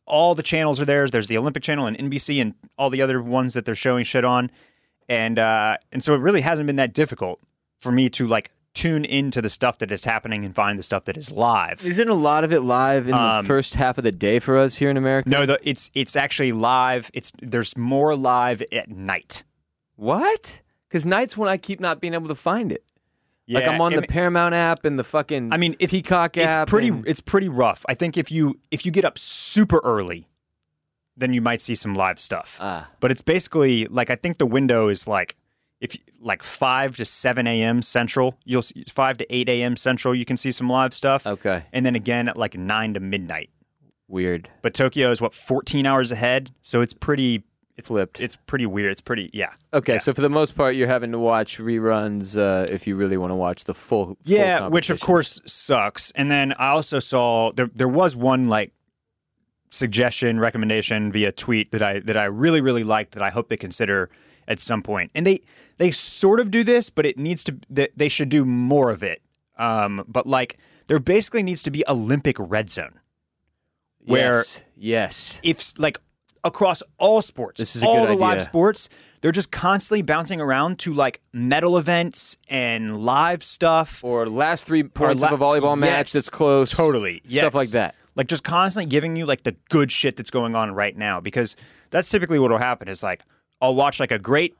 all the channels are there. There's the Olympic channel and NBC and all the other ones that they're showing shit on, and uh, and so it really hasn't been that difficult for me to like tune into the stuff that is happening and find the stuff that is live. Isn't a lot of it live in Um, the first half of the day for us here in America? No, the, it's it's actually live. It's there's more live at night. What? Because nights when I keep not being able to find it. Yeah, like I'm on I the mean- Paramount app and the fucking I mean, it's Peacock app. It's pretty. and- It's pretty rough. I think if you if you get up super early, then you might see some live stuff. Ah. but it's basically like I think the window is like if you- like five to seven a.m. Central. You'll see five to eight a.m. Central. You can see some live stuff. Okay. and then again at like nine to midnight. Weird. But Tokyo is what 14 hours ahead, so it's pretty it's flipped. It's pretty weird. It's pretty yeah. Okay, Yeah. so for the most part, you're having to watch reruns uh, if you really want to watch the full. full Yeah, which of course sucks. And then I also saw there there was one like suggestion recommendation via tweet that I that I really really liked that I hope they consider at some. And they they sort of do this, but it needs to they, should do more of it. Um, but like there basically needs to be Olympic red zone where- yes, yes, if like across all sports, This is all the live sports, they're just constantly bouncing around to like medal events and live stuff. or last three points la- of a volleyball match that's close, Totally. stuff like that. Like just constantly giving you like the good shit that's going on right now because that's typically what will happen is like I'll watch like a great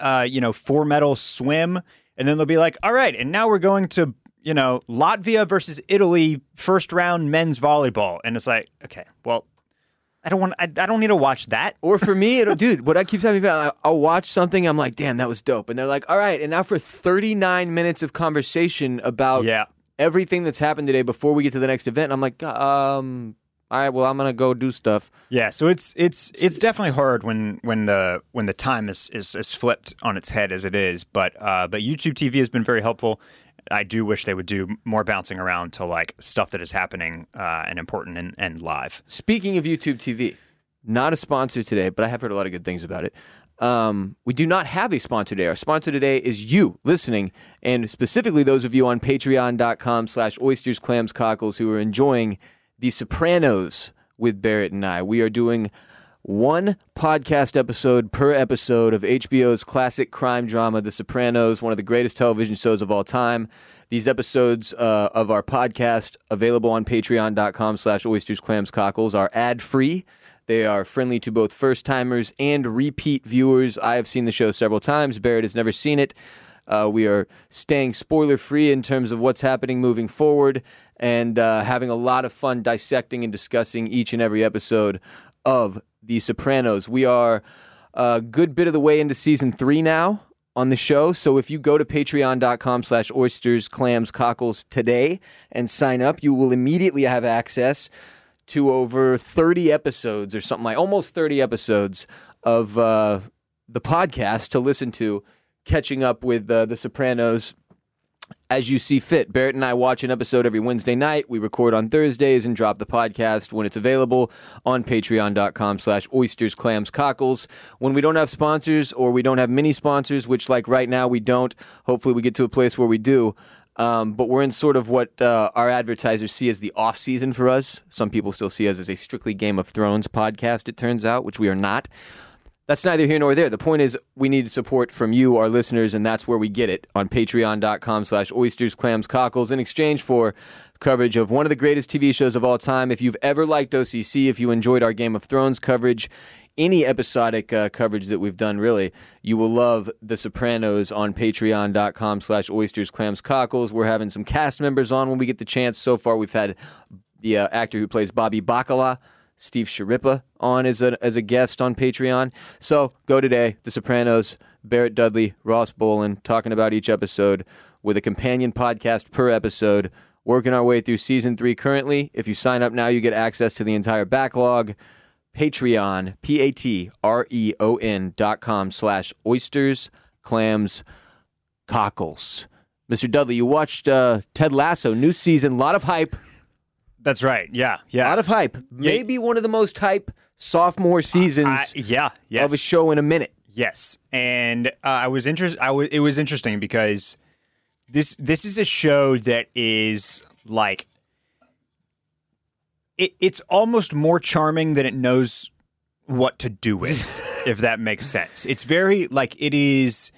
uh, you know four medal swim and then they'll be like all right and now we're going to you know Latvia versus Italy first round men's volleyball and it's like okay well I don't want I, I don't need to watch that Or for me, it'll, dude, what I keep telling people, I- I'll watch something, I'm like, damn, that was dope. And they're like, all right, and now for 39 minutes of conversation about yeah everything that's happened today before we get to the next event. I'm like, um, all right, well, I'm going to go do stuff. Yeah, so it's it's it's definitely hard when when the when the time is is, is flipped on its head as it is. But uh, but YouTube TV has been very helpful. I do wish they would do more bouncing around to like stuff that is happening uh, and important and, and live. Speaking of YouTube TV, not a sponsor today, but I have heard a lot of good things about it. Um, we do not have a sponsor today. Our sponsor today is you listening, and specifically those of you on patreon.com slash oysters, clams, cockles who are enjoying The Sopranos with Barrett and I. We are doing one podcast episode per episode of HBO's classic crime drama, The Sopranos, one of the greatest television shows of all time. These episodes uh, of our podcast available on patreon.com slash oysters, clams, cockles are ad-free. They are friendly to both first timers and repeat viewers. I have seen the show several times. Barrett has never seen it. Uh, we are staying spoiler free in terms of what's happening moving forward and uh, having a lot of fun dissecting and discussing each and every episode of The Sopranos. We are a good bit of the way into season three now on the show. So if you go to patreon.com slash oysters, clams, cockles today and sign up, you will immediately have access to over 30 episodes or something like almost 30 episodes of uh, the podcast to listen to, catching up with uh, The Sopranos as you see fit. Barrett and I watch an episode every Wednesday night. We record on Thursdays and drop the podcast when it's available on patreon.com slash oysters, clams, cockles. When we don't have sponsors or we don't have mini sponsors, which like right now we don't, hopefully we get to a place where we do. Um, but we're in sort of what uh, our advertisers see as the off season for us. Some people still see us as a strictly Game of Thrones podcast, it turns out, which we are not. That's neither here nor there. The point is we need support from you, our listeners, and that's where we get it on patreon.com slash oysters, clams, cockles in exchange for coverage of one of the greatest TV shows of all time. If you've ever liked OCC, if you enjoyed our Game of Thrones coverage, any episodic uh, coverage that we've done, really, you will love The Sopranos on patreon.com slash oysters, clams, cockles. We're having some cast members on when we get the chance. So far, we've had the uh, actor who plays Bobby Bacala, Steve Schirripa, on as a, as a guest on Patreon. So go today, The Sopranos, Barrett Dudley, Ross Bolen, talking about each episode with a companion podcast per episode. Working our way through season three currently. If you sign up now, you get access to the entire backlog. Patreon, P A T R E O N dot com slash oysters, clams, cockles. Mr. Dudley, you watched uh, Ted Lasso, new season, a lot of hype. That's right. Yeah, Yeah. A yeah. lot of hype. Maybe one of the most hype sophomore seasons I, yeah, yes. of a show in a minute. Yes, and uh, I was interested. I was. It was interesting because this this is a show that is like it, it's almost more charming than it knows what to do with, if that makes sense. It's very like it is.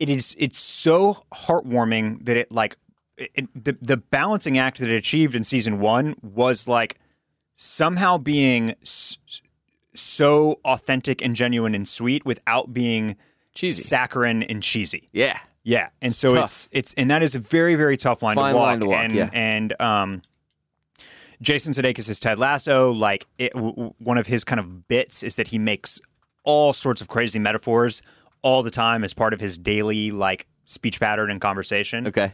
It is. It's so heartwarming that it like it, the the balancing act that it achieved in season one was like somehow being s- so authentic and genuine and sweet without being Cheesy. saccharine and cheesy. Yeah. Yeah, and so tough. it's it's and that is a very very tough line Fine to walk. line to walk, And yeah. and um, Jason Sudeikis is Ted Lasso. Like it, w- w- one of his kind of bits is that he makes all sorts of crazy metaphors all the time as part of his daily like speech pattern and conversation. Okay.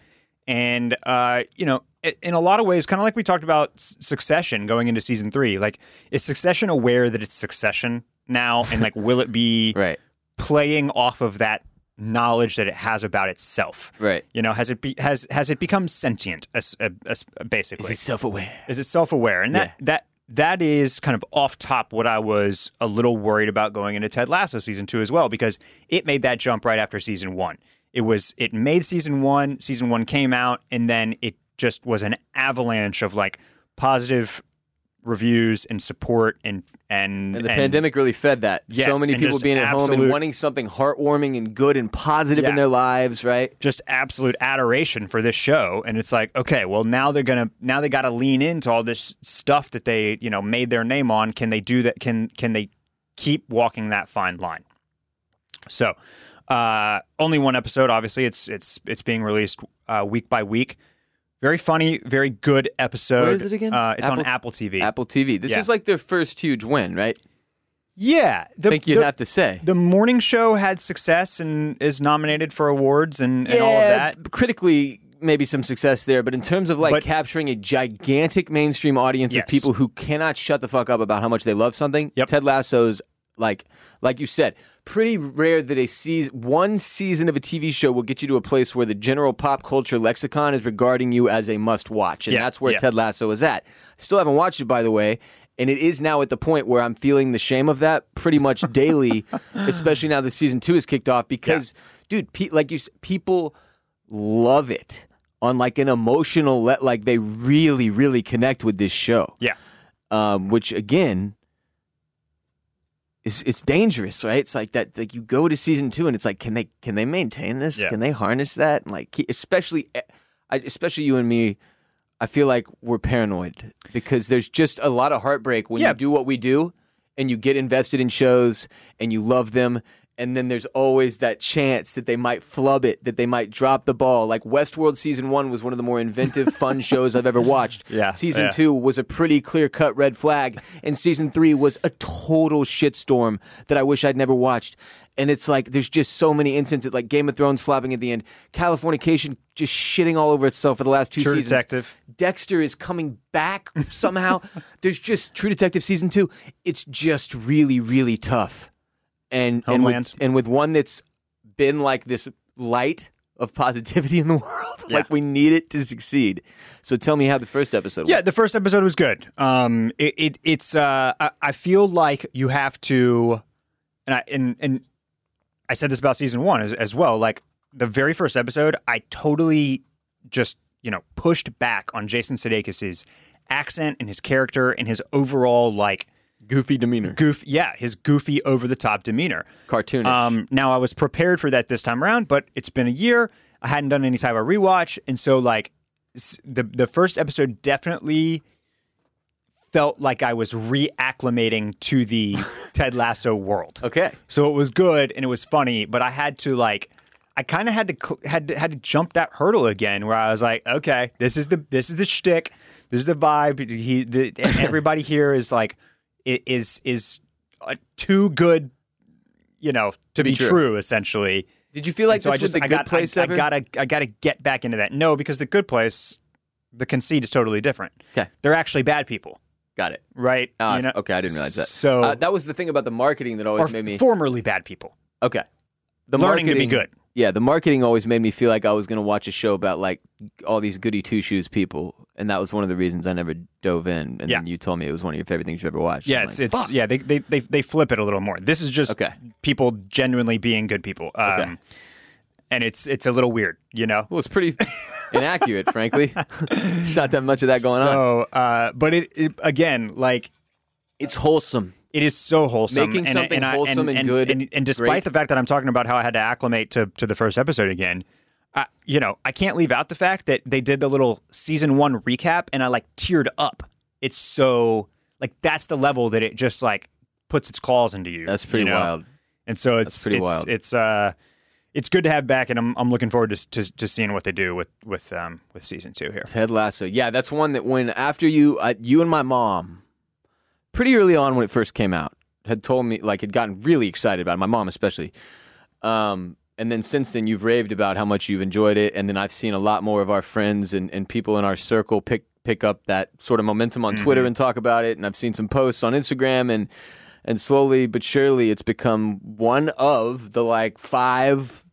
And uh, you know, in a lot of ways, kind of like we talked about Succession going into season three. Like, is Succession aware that it's Succession now, and like, will it be Right. playing off of that knowledge that it has about itself? Right. You know, has it be, has has it become sentient? As, as, basically, is it self-aware? is it self-aware and that Yeah. that that is kind of off top what i was a little worried about going into ted lasso season two as well because it made that jump right after season one it was it made season one season one came out and then it just was an avalanche of like positive reviews and support and and, And the pandemic really fed that. so many people being at home and wanting something heartwarming and good and positive in their lives, right? just absolute adoration for this show and it's like okay well now they're gonna now they gotta lean into all this stuff that they you know made their name on can they do that can can they keep walking that fine line so uh only one episode obviously it's it's it's being released uh week by week very funny very good episode Where is it again? uh it's on Apple- apple tv Apple TV. This Yeah. is like their first huge win, right? yeah the, I think you'd the- have to say. the morning show had success and is nominated for awards and, and all of that Critically, maybe some success there, but in terms of like But- capturing a gigantic mainstream audience Yes. of people who cannot shut the fuck up about how much they love something, Yep. Ted Lasso's like like you said, pretty rare that a season one season of a TV show will get you to a place where the general pop culture lexicon is regarding you as a must watch, and Yeah, that's where yeah. Ted Lasso is at. Still haven't watched it, by the way. And it is now at the point where I'm feeling the shame of that pretty much daily, especially now that season two is kicked off. Because, dude, pe- like you, people love it on like an emotional le- like they really really connect with this show yeah um which again is it's dangerous right it's like that like you go to season 2 and it's like can they can they maintain this Yeah. can they harness that and like especially eh, especially you and me I feel like we're paranoid because there's just a lot of heartbreak when Yeah. you do what we do and you get invested in shows and you love them and then there's always that chance that they might flub it, that they might drop the ball. Like Westworld season one was one of the more inventive, fun shows I've ever watched. Yeah, Season yeah. two was a pretty clear cut red flag, and season three was a total shitstorm that I wish I'd never watched. And it's like there's just so many instances, like Game of Thrones flopping at the end, Californication just shitting all over itself for the last two True seasons. Detective. Dexter is coming back somehow. There's just True Detective season two. It's just really, really tough. And and with, and with one that's been like this light of positivity in the world, Yeah. like we need it to succeed. So tell me how the first episode. Was. Yeah, went. the first episode was good. Um, it, it it's uh, I, I feel like you have to, and I and and I said this about season one as, as well. Like the very first episode, I totally just you know pushed back on Jason Sudeikis's accent and his character and his overall like goofy demeanor, goof. Yeah, his goofy, over the top demeanor. cartoonish. Um, now I was prepared for that this time around, but it's been a year. I hadn't done any type of rewatch, and so like the the first episode definitely felt like I was reacclimating to the Ted Lasso world. okay, So it was good and it was funny, but I had to like I kind of had to had to, had to jump that hurdle again, where I was like, okay, this is the this is the shtick, this is the vibe. He the, everybody here is like is is uh, too good, you know, to, be be, true. true. Essentially, did you feel like so this I was just I good got place I, I gotta I gotta get back into that. No, because the good place, the conceit is totally different. Okay. they're actually bad people, Got it. right? Ah, You know? okay, I didn't realize that. So uh, that was the thing about the marketing that always made me formerly bad people. okay. The learning to be good. Yeah, the marketing always made me feel like I was going to watch a show about like all these goody two shoes people, and that was one of the reasons I never dove in. And Yeah. then you told me it was one of your favorite things you ever watched. Yeah, I'm it's like, it's "Fuck." yeah they, they they they flip it a little more. This is just Okay. people genuinely being good people. Um, Okay. And it's it's a little weird, you know. Well, it's pretty inaccurate, frankly. There's not that much of that going on. so, uh, but it, it again, like It's wholesome. It is so wholesome, Making and, something and I- wholesome and and, good, And, and despite great. the fact that I'm talking about how I had to acclimate to to the first episode again, I, you know, I can't leave out the fact that they did the little season one recap, and I like teared up. It's so like that's the level that it just like puts its claws into you. That's pretty you know? wild. And so it's pretty it's, wild. It's uh, it's good to have back, and I'm I'm looking forward to to, to seeing what they do with with um with season two here. Ted Lasso. Yeah, that's one that when after you, uh, you and my mom, pretty early on when it first came out, had told me like had gotten really excited about it. My mom especially. Um, and then since then, you've raved about how much you've enjoyed it, and then I've seen a lot more of our friends and, and people in our circle pick pick up that sort of momentum on Twitter and talk about it. And I've seen some posts on Instagram, and and slowly but surely it's become one of the like five,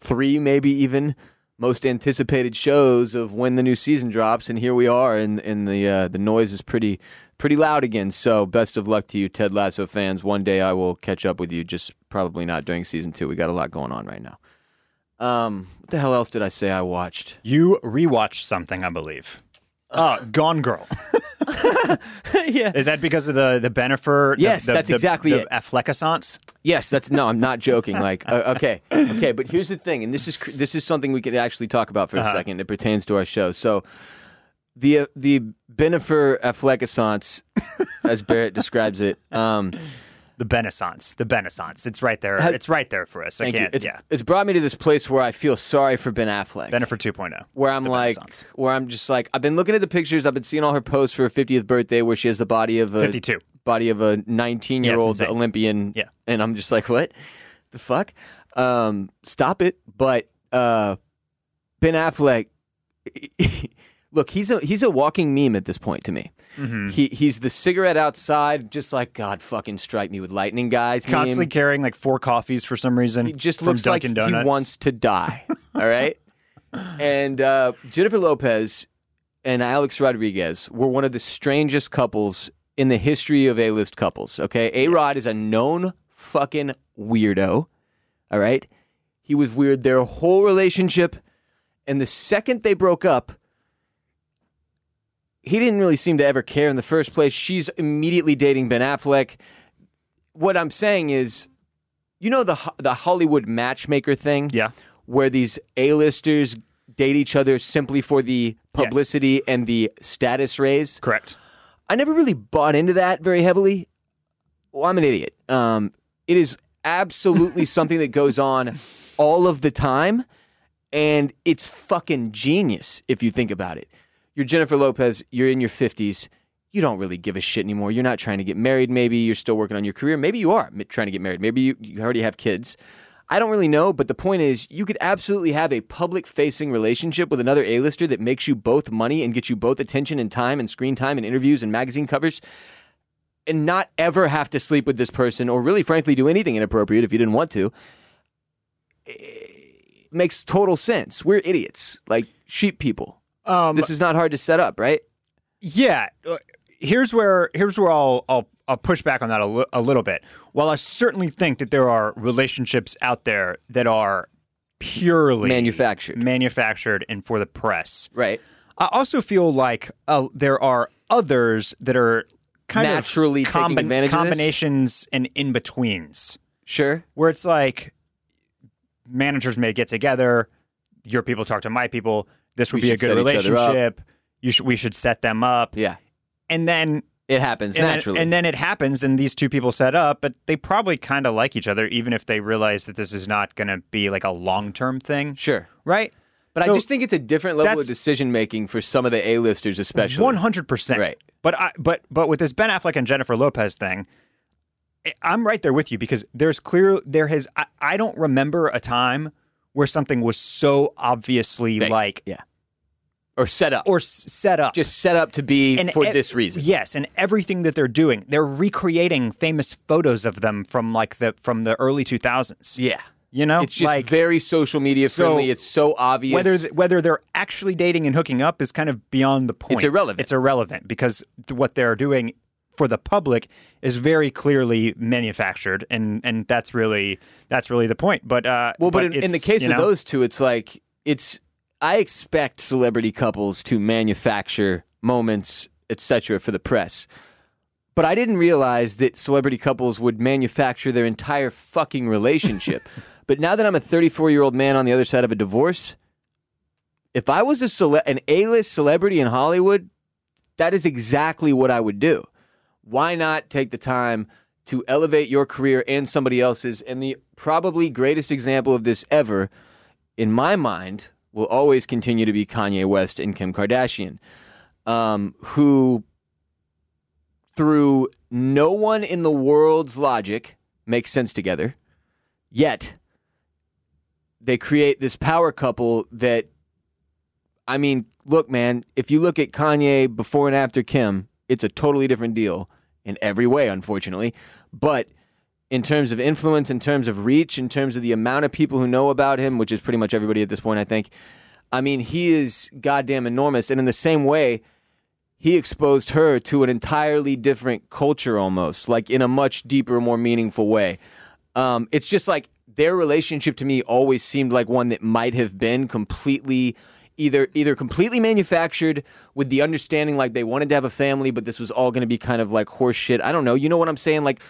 three maybe even most anticipated shows of when the new season drops, and here we are, and and the uh, the noise is pretty pretty loud again. So best of luck to you, Ted Lasso fans. One day I will catch up with you. Just probably not during season two. We got a lot going on right now. Um, what the hell else did I say I watched? You rewatched something, I believe. Oh, Gone Girl. yeah. Is that because of the the Bennifer? Yes, the, that's the- exactly the it. Affleckissance? Yes, that's no. I'm not joking. Like, uh, okay, okay, but here's the thing, and this is this is something we could actually talk about for a second. It pertains to our show. So, the uh, the Bennifer affleckissance, as Barrett describes it, um, The Benaissance. The Benaissance. It's right there. Has- it's right there for us. I thank you. can't. It's, yeah. it's brought me to this place where I feel sorry for Ben Affleck. Bennifer 2.0. where I'm like, where I'm just like, I've been looking at the pictures. I've been seeing all her posts for her 50th birthday, where she has the body of a 52. body of a 19 year old. Olympian. Yeah. and I'm just like, what the fuck? Um, stop it. But uh, Ben Affleck, look, he's a he's a walking meme at this point to me. Mm-hmm. He he's the cigarette outside, just like God fucking strike me with lightning, guys. meme. Constantly carrying like four coffees for some reason. He just looks like Donuts. he wants to die. All right. and uh, Jennifer Lopez and Alex Rodriguez were one of the strangest couples in the history of A-list couples. Okay, A Rod is a known fucking weirdo. All right, he was weird their whole relationship, and the second they broke up. He didn't really seem to ever care in the first place. She's immediately dating Ben Affleck. What I'm saying is, you know the the Hollywood matchmaker thing, Yeah. where these A-listers date each other simply for the publicity and the status raise. Correct. I never really bought into that very heavily. Well, I'm an idiot. Um, it is absolutely something that goes on all of the time, and it's fucking genius if you think about it. You're Jennifer Lopez. You're in your 50s. You don't really give a shit anymore. You're not trying to get married. Maybe you're still working on your career. Maybe you are trying to get married. Maybe you, you already have kids. I don't really know, but the point is, you could absolutely have a public facing relationship with another A lister that makes you both money and gets you both attention and time and screen time and interviews and magazine covers and not ever have to sleep with this person or really, frankly, do anything inappropriate if you didn't want to. It makes total sense. We're idiots, like sheep people. Um, This is not hard to set up, right? Yeah, uh, here's where here's where I'll I'll, I'll push back on that a, little bit. While I certainly think that there are relationships out there that are purely Manufactured. manufactured and for the press, Right. I also feel like uh, there are others that are kind Naturally of taking advantage combinations and in betweens, Sure. where it's like managers may get together, your people talk to my people. This would We be a good set each other up. relationship. You should we should set them up, Yeah. and then It happens and then- naturally. and then it happens, and these two people set up, but they probably kind of like each other, even if they realize that this is not going to be like a long term thing, sure. right? But So I just think it's a different level of decision making for some of the A-listers, especially. one hundred percent, Right. But I, but but with this Ben Affleck and Jennifer Lopez thing, I'm right there with you because there's clear there has I, I don't remember a time where something was so obviously Fake. like Yeah. Or set up. or s- set up just set up to be And for e- this reason. Yes, and everything that they're doing, they're recreating famous photos of them from like the from the early 2000s. Yeah. You know, It's just like very social media So, friendly. It's so obvious. whether th- whether they're actually dating and hooking up is kind of beyond the point. It's irrelevant. It's irrelevant because what they're doing for the public is very clearly manufactured, and and that's really that's really the point. But uh, well, but, in, in the case you of those two, it's like it's. I expect celebrity couples to manufacture moments, etc., for the press. But I didn't realize that celebrity couples would manufacture their entire fucking relationship. but now that I'm a 34 year old man on the other side of a divorce, if I was a cele- an A-list celebrity in Hollywood, that is exactly what I would do. Why not take the time to elevate your career and somebody else's? And the probably greatest example of this ever, in my mind, will always continue to be Kanye West and Kim Kardashian, um, who, through no one in the world's logic, make sense together. Yet, they create this power couple that, I mean, look, man, if you look at Kanye before and after Kim, it's a totally different deal. In every way, unfortunately. But in terms of influence, in terms of reach, in terms of the amount of people who know about him, which is pretty much everybody at this point, I think. I mean, he is goddamn enormous. And in the same way, he exposed her to an entirely different culture almost, like in a much deeper, more meaningful way. Um, it's just like their relationship to me always seemed like one that might have been completely either either completely manufactured with the understanding like they wanted to have a family, but this was all going to be kind of like horse shit. I don't know. You know what I'm saying? Like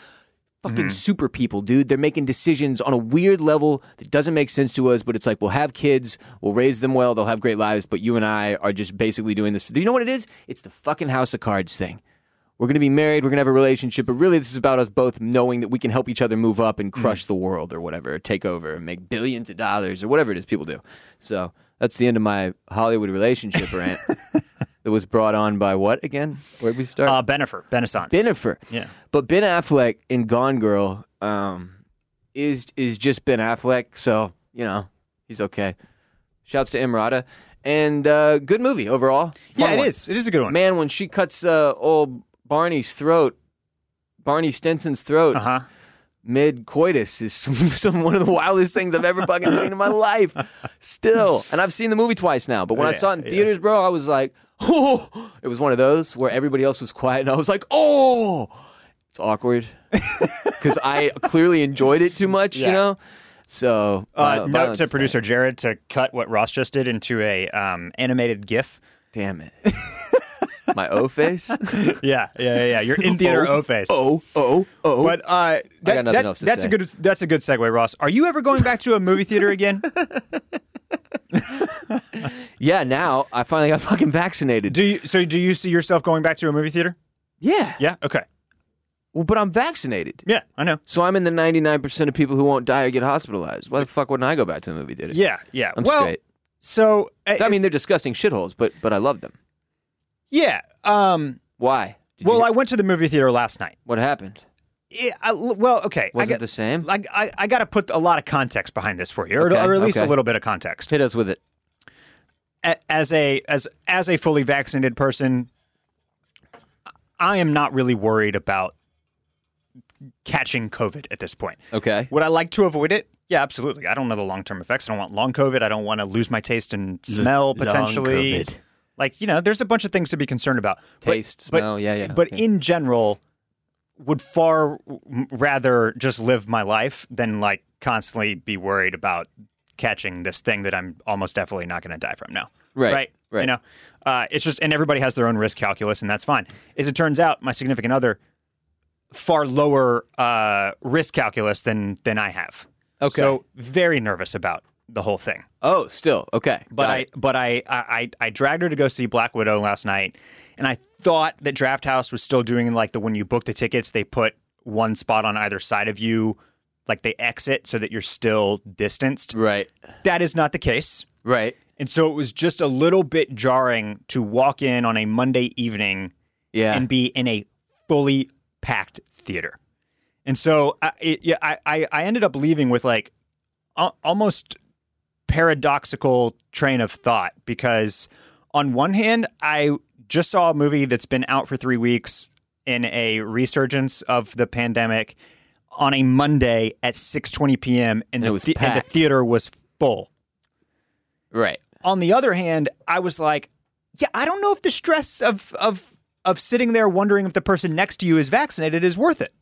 fucking mm-hmm. super people, dude. They're making decisions on a weird level that doesn't make sense to us, but it's like we'll have kids, we'll raise them well, they'll have great lives, but you and I are just basically doing this. Do you know what it is? It's the fucking House of Cards thing. We're going to be married, we're going to have a relationship, but really this is about us both knowing that we can help each other move up and mm. crush the world or whatever, or take over and make billions of dollars or whatever it is people do. So, that's the end of my Hollywood relationship rant. that was brought on by what again? Where'd we start? Uh, Bennifer, Benaissance. Bennifer. Yeah. But Ben Affleck in Gone Girl um, is is just Ben Affleck, so you know he's okay. Shouts to EmRata, and uh, good movie overall. Yeah, it one. is. It is a good one. Man, when she cuts uh, old Barney's throat, Barney Stinson's throat Uh huh. Mid coitus is some, some one of the wildest things I've ever fucking seen in my life. Still, and I've seen the movie twice now. But when I saw it in yeah. theaters, bro, I was like, oh, it was one of those where everybody else was quiet, and I was like, oh, it's awkward because I clearly enjoyed it too much, you know. So, Uh, vi- note to producer Jared to cut what Ross just did into a um, animated GIF. Damn it. My O face. Yeah, yeah, yeah. You're in theater O face. Oh, oh, oh. But uh, that, got nothing that- else to that's say. a good that's a good segue, Ross. Are you ever going back to a movie theater again? yeah, now I finally got fucking vaccinated. Do you so do you see yourself going back to a movie theater? yeah. Yeah. Okay. Well, but I'm vaccinated. Yeah, I know. So I'm in the 99% of people who won't die or get hospitalized. Why the fuck wouldn't I go back to the movie theater? Yeah, yeah. I'm well, straight. So uh, I mean, they're disgusting shitholes, but but I love them. Yeah. Um. Why? Did Well, you- I went to the movie theater last night. what happened? Yeah, I, well, okay. Was I it got, the same? Like I, I got to put a lot of context behind this for you, or, Okay, or at least okay. a little bit of context. Hit us with it. A- As a as as a fully vaccinated person, I am not really worried about catching COVID at this point. Okay. Would I like to avoid it? Yeah, absolutely. I don't know the long term effects. I don't want long COVID. I don't want to lose my taste and smell potentially. COVID. Like you know, there's a bunch of things to be concerned about. But- Taste, but- smell, yeah, yeah. But okay. in general, would far rather just live my life than like constantly be worried about catching this thing that I'm almost definitely not going to die from now. Right, Right. right. You know, uh, it's just, and everybody has their own risk calculus, and that's fine. As it turns out, my significant other far lower uh, risk calculus than than I have. Okay. So very nervous about the whole thing. oh, still okay. But Got I, it. but I, I, I dragged her to go see Black Widow last night, and I thought that Drafthouse was still doing like the when you book the tickets, they put one spot on either side of you, like they exit so that you're still distanced. right, That is not the case, right. and so it was just a little bit jarring to walk in on a Monday evening Yeah. and be in a fully packed theater. And so I, it, yeah, I, I, I ended up leaving with like almost paradoxical train of thought because on one hand, I just saw a movie that's been out for three weeks in a resurgence of the pandemic on a Monday at 6:20 p.m. and, it the, was the- and the theater was full. right. On the other hand, I was like, yeah, I don't know if the stress of of of sitting there wondering if the person next to you is vaccinated is worth it.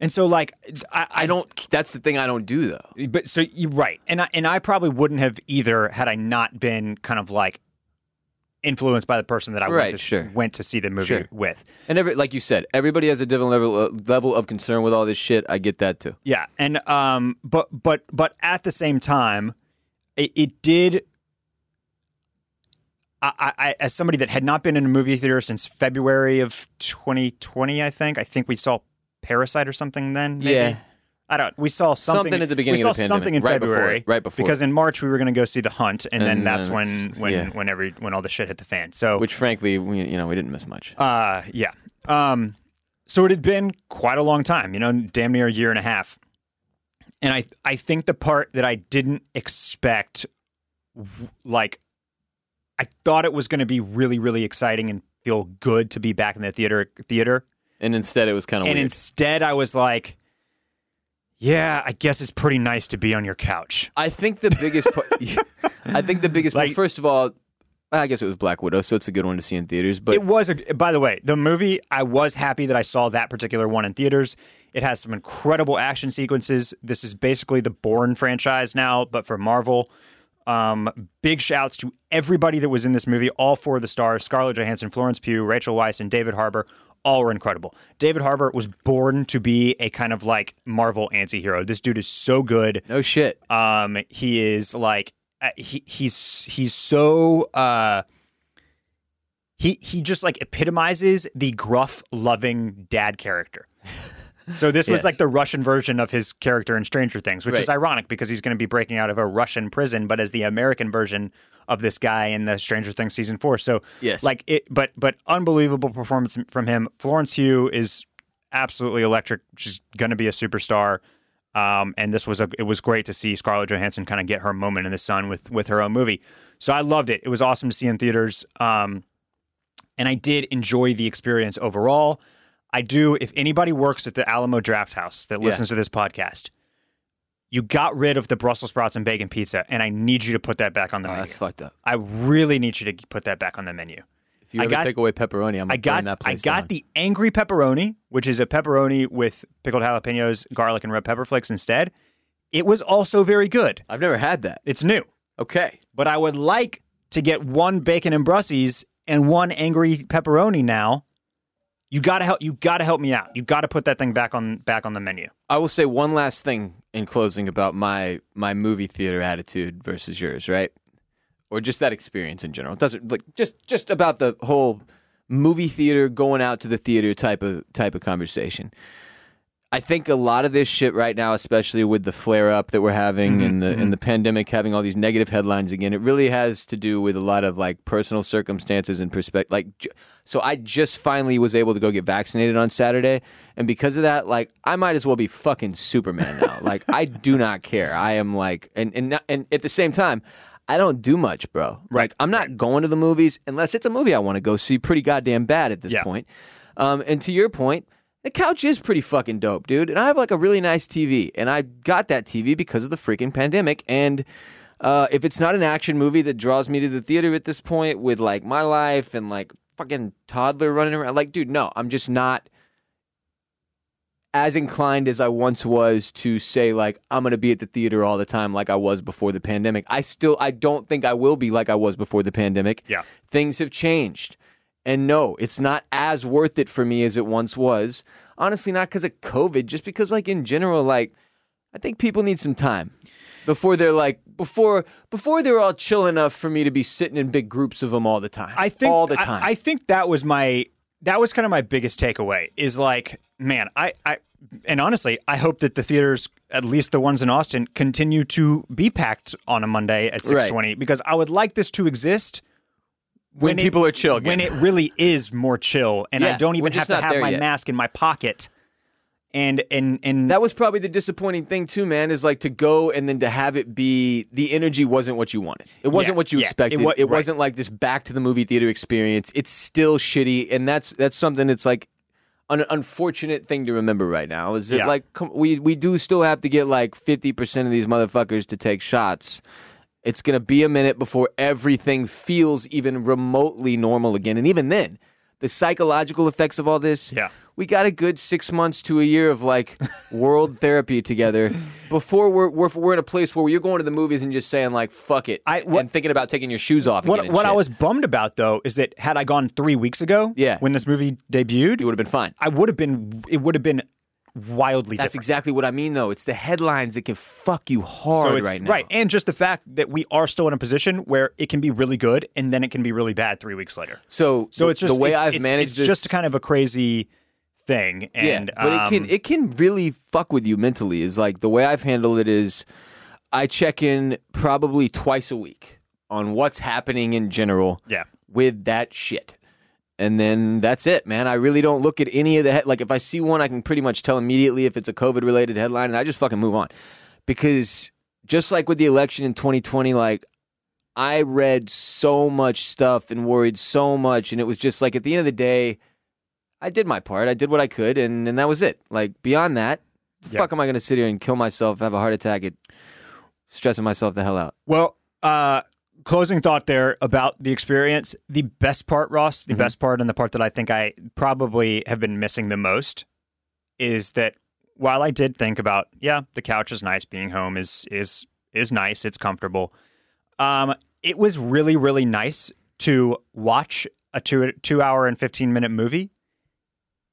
And so, like, I, I don't. That's the thing I don't do though. But so you're right, and I, and I probably wouldn't have either had I not been kind of like influenced by the person that I Right, went to sure. went to see the movie Sure. with. And every, like you said, everybody has a different level uh, level of concern with all this shit. I get that too. Yeah, and um, but but but at the same time, it, it did. I, I, I- as somebody that had not been in a movie theater since February of 2020, I think I think we saw Parasite or something then. Maybe? Yeah. I don't. We saw something, Something at the beginning We saw of the something in pandemic, right February, it, right before because in March we were going to go see The Hunt, and, then that's then when when yeah. when every when all the shit hit the fan. So Which, frankly, we you know we didn't miss much. uh, yeah. Um, so it had been quite a long time, you know, damn near a year and a half. And I, I think the part that I didn't expect, like, I thought it was going to be really, really exciting and feel good to be back in the theater. Theater, And instead, it was kind of and weird. instead I was like, yeah, I guess it's pretty nice to be on your couch. I think the biggest. part, I think the biggest. Like- well, first of all, I guess it was Black Widow, so it's a good one to see in theaters. But it was a by the way the movie i was happy that i saw that particular one in theaters it has some incredible action sequences this is basically the Bourne franchise now but for marvel um, big shouts to everybody that was in this movie all four of the stars scarlett johansson florence pugh rachel weisz and david harbour all were incredible david harbour was born to be a kind of like marvel anti-hero this dude is so good no shit. um, he is like uh, he he's he's so uh, he he just like epitomizes the gruff, loving dad character. So this was Yes. like the Russian version of his character in Stranger Things, which is ironic because he's going to be breaking out of a Russian prison, but as the American version of this guy in the Stranger Things season four. So Yes. like it, but but unbelievable performance from him. Florence Pugh is absolutely electric. She's going to be a superstar. Um, and this was a it was great to see Scarlett Johansson kind of get her moment in the sun with with her own movie. So I loved it. It was awesome to see in theaters. Um, and I did enjoy the experience overall. I do. If anybody works at the Alamo Drafthouse that Yeah. listens to this podcast, you got rid of the Brussels sprouts and bacon pizza, and I need you to put that back on the Oh, menu. that's fucked up. I really need you to put that back on the menu. If you I ever got- take away pepperoni, I'm gonna I got that I got down. the angry pepperoni, which is a pepperoni with pickled jalapenos, garlic, and red pepper flakes instead. It was also very good. I've never had that. It's new, Okay. but I would like to get one bacon and brussies and one angry pepperoni now. You gotta help. You gotta help me out. You gotta put that thing back on back on the menu. I will say one last thing in closing about my my movie theater attitude versus yours, right? Or just that experience in general. It doesn't like just just about the whole movie theater going out to the theater type of type of conversation. I think a lot of this shit right now, especially with the flare up that we're having and the and the pandemic having all these negative headlines again, it really has to do with a lot of like personal circumstances and perspective. Like, j- so I just finally was able to go get vaccinated on Saturday, and because of that, like, I might as well be fucking Superman now. like, I do not care. I am like, and and not- and at the same time. I don't do much, bro. Like I'm not going to the movies unless it's a movie I want to go see pretty goddamn bad at this Yeah. point. Um, and to your point, the couch is pretty fucking dope, dude. And I have like a really nice TV, and I got that TV because of the freaking pandemic. And uh, if it's not an action movie that draws me to the theater at this point, with like my life and like fucking toddler running around, like, dude, no, I'm just not as inclined as I once was to say like I'm going to be at the theater all the time like I was before the pandemic. I still I don't think I will be like I was before the pandemic. Yeah. Things have changed. And no, it's not as worth it for me as it once was. Honestly, not because of COVID, just because like in general like I think people need some time before they're like before before they're all chill enough for me to be sitting in big groups of them all the time. I think all the time. I, think that was my that was kind of my biggest takeaway is like, man, I, I and honestly, I hope that the theaters, at least the ones in Austin, continue to be packed on a Monday at six twenty because I would like this to exist when, it- people are chill again. when it really is more chill, and I don't even have to have my yet. mask in my pocket. And and and That was probably the disappointing thing too, man. Is like to go and then to have it be the energy wasn't what you wanted. It wasn't Yeah, what you yeah, it expected. It, wa- right. wasn't like this back to the movie theater experience. It's still shitty, and that's that's something that's like an unfortunate thing to remember right now. Is it Yeah. like come, we we do still have to get like fifty percent of these motherfuckers to take shots. It's gonna be a minute before everything feels even remotely normal again, and even then, the psychological effects of all this. Yeah. We got a good six months to a year of like world therapy together before we're, we're we're in a place where you're going to the movies and just saying like fuck it I- what- and thinking about taking your shoes off. what what I was bummed about though is that had I gone three weeks ago, Yeah. when this movie debuted, it would have been fine. I would have been. It would have been wildly That's different. exactly what I mean though. It's the headlines that can fuck you hard so right now. Right, and just the fact that we are still in a position where it can be really good and then it can be really bad three weeks later. So So the, it's just the way I've managed it's this. just kind of a crazy thing. And yeah, but it can um, it can really fuck with you mentally. Is like the way I've handled it is, I check in probably twice a week on what's happening in general. yeah. with that shit. And then that's it, man. I really don't look at any of the head. Like if I see one, I can pretty much tell immediately if it's a COVID related headline, and I just fucking move on. Because just like with the election in 2020, like I read so much stuff and worried so much, and it was just like at the end of the day, I did my part. I did what I could, and and that was it. Like beyond that, the Yeah. fuck am I going to sit here and kill myself, have a heart attack, it stressing myself the hell out? Well, uh, closing thought there about the experience. The best part, Ross, the best part, and the part that I think I probably have been missing the most is that while I did think about, yeah, the couch is nice, being home is is is nice, it's comfortable. Um, it was really really nice to watch a two two hour and fifteen minute movie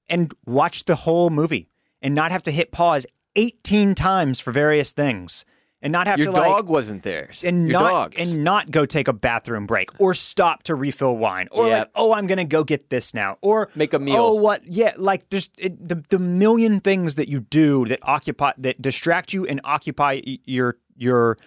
and watch the whole movie and not have to hit pause eighteen times for various things and not have Your to like dog wasn't there. and Your not dogs. and not go take a bathroom break or stop to refill wine or Yeah. like oh I'm gonna go get this now or Make a meal. oh what yeah like just it, the the million things that you do that occupy that distract you and occupy your your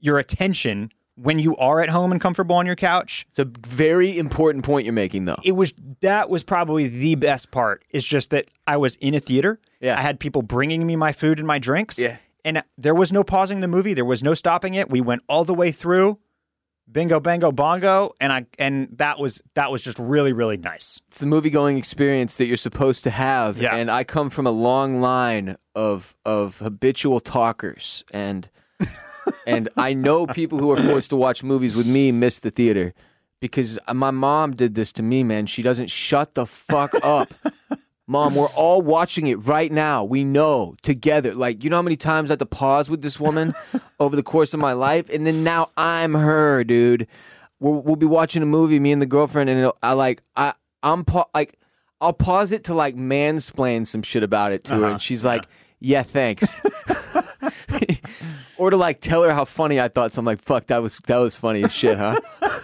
your attention when you are at home and comfortable on your couch it's a very important point you're making, though. it was that was probably the best part is just that I was in a theater. Yeah. I had people bringing me my food and my drinks. Yeah. And there was no pausing the movie. There was no stopping it. We went all the way through. Bingo, bango, bongo, and I and that was that was just really really nice. It's the movie going experience that you're supposed to have. Yeah. And I come from a long line of of habitual talkers and and I know people who are forced to watch movies with me miss the theater because my mom did this to me, man. She doesn't shut the fuck up. Mom, we're all watching it right now. We know together. Like, you know how many times I had to pause with this woman over the course of my life? And then now I'm her, dude. We'll, we'll be watching a movie, me and the girlfriend, and it'll, I like, I, I'm pa- like, I'll pause it to like mansplain some shit about it to her. Uh-huh. And she's like, yeah, thanks. or to like tell her how funny I thought. So I'm like, fuck, that was, that was funny as shit, huh?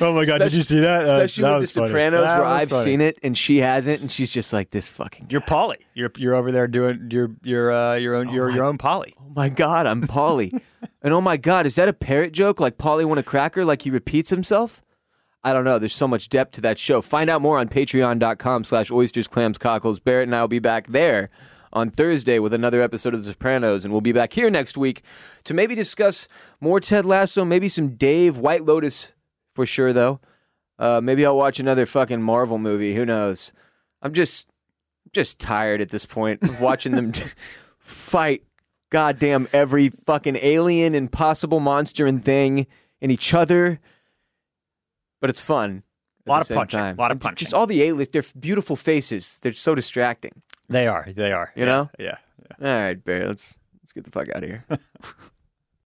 Oh my god, did you see that? Especially with The Sopranos, where I've seen it and she hasn't, and she's just like this fucking. You're Paulie. You're you're over there doing your your uh, your own your your own Paulie. Oh my god, I'm Paulie, and oh my god, is that a parrot joke? Like Polly want a cracker? Like he repeats himself? I don't know. There's so much depth to that show. Find out more on Patreon.com/slash Oysters, Clams, Cockles. Barrett and I will be back there on Thursday with another episode of The Sopranos, and we'll be back here next week to maybe discuss more Ted Lasso, maybe some Dave White Lotus for sure, though. Uh, maybe I'll watch another fucking Marvel movie. Who knows? I'm just just tired at this point of watching them fight goddamn every fucking alien and possible monster and thing and each other. But it's fun. A Lot of punching, time. lot of punching. Just all the aliens, they're beautiful faces. They're so distracting. They are. They are. You Yeah, know? Yeah. All right, Barry, let's let's get the fuck out of here.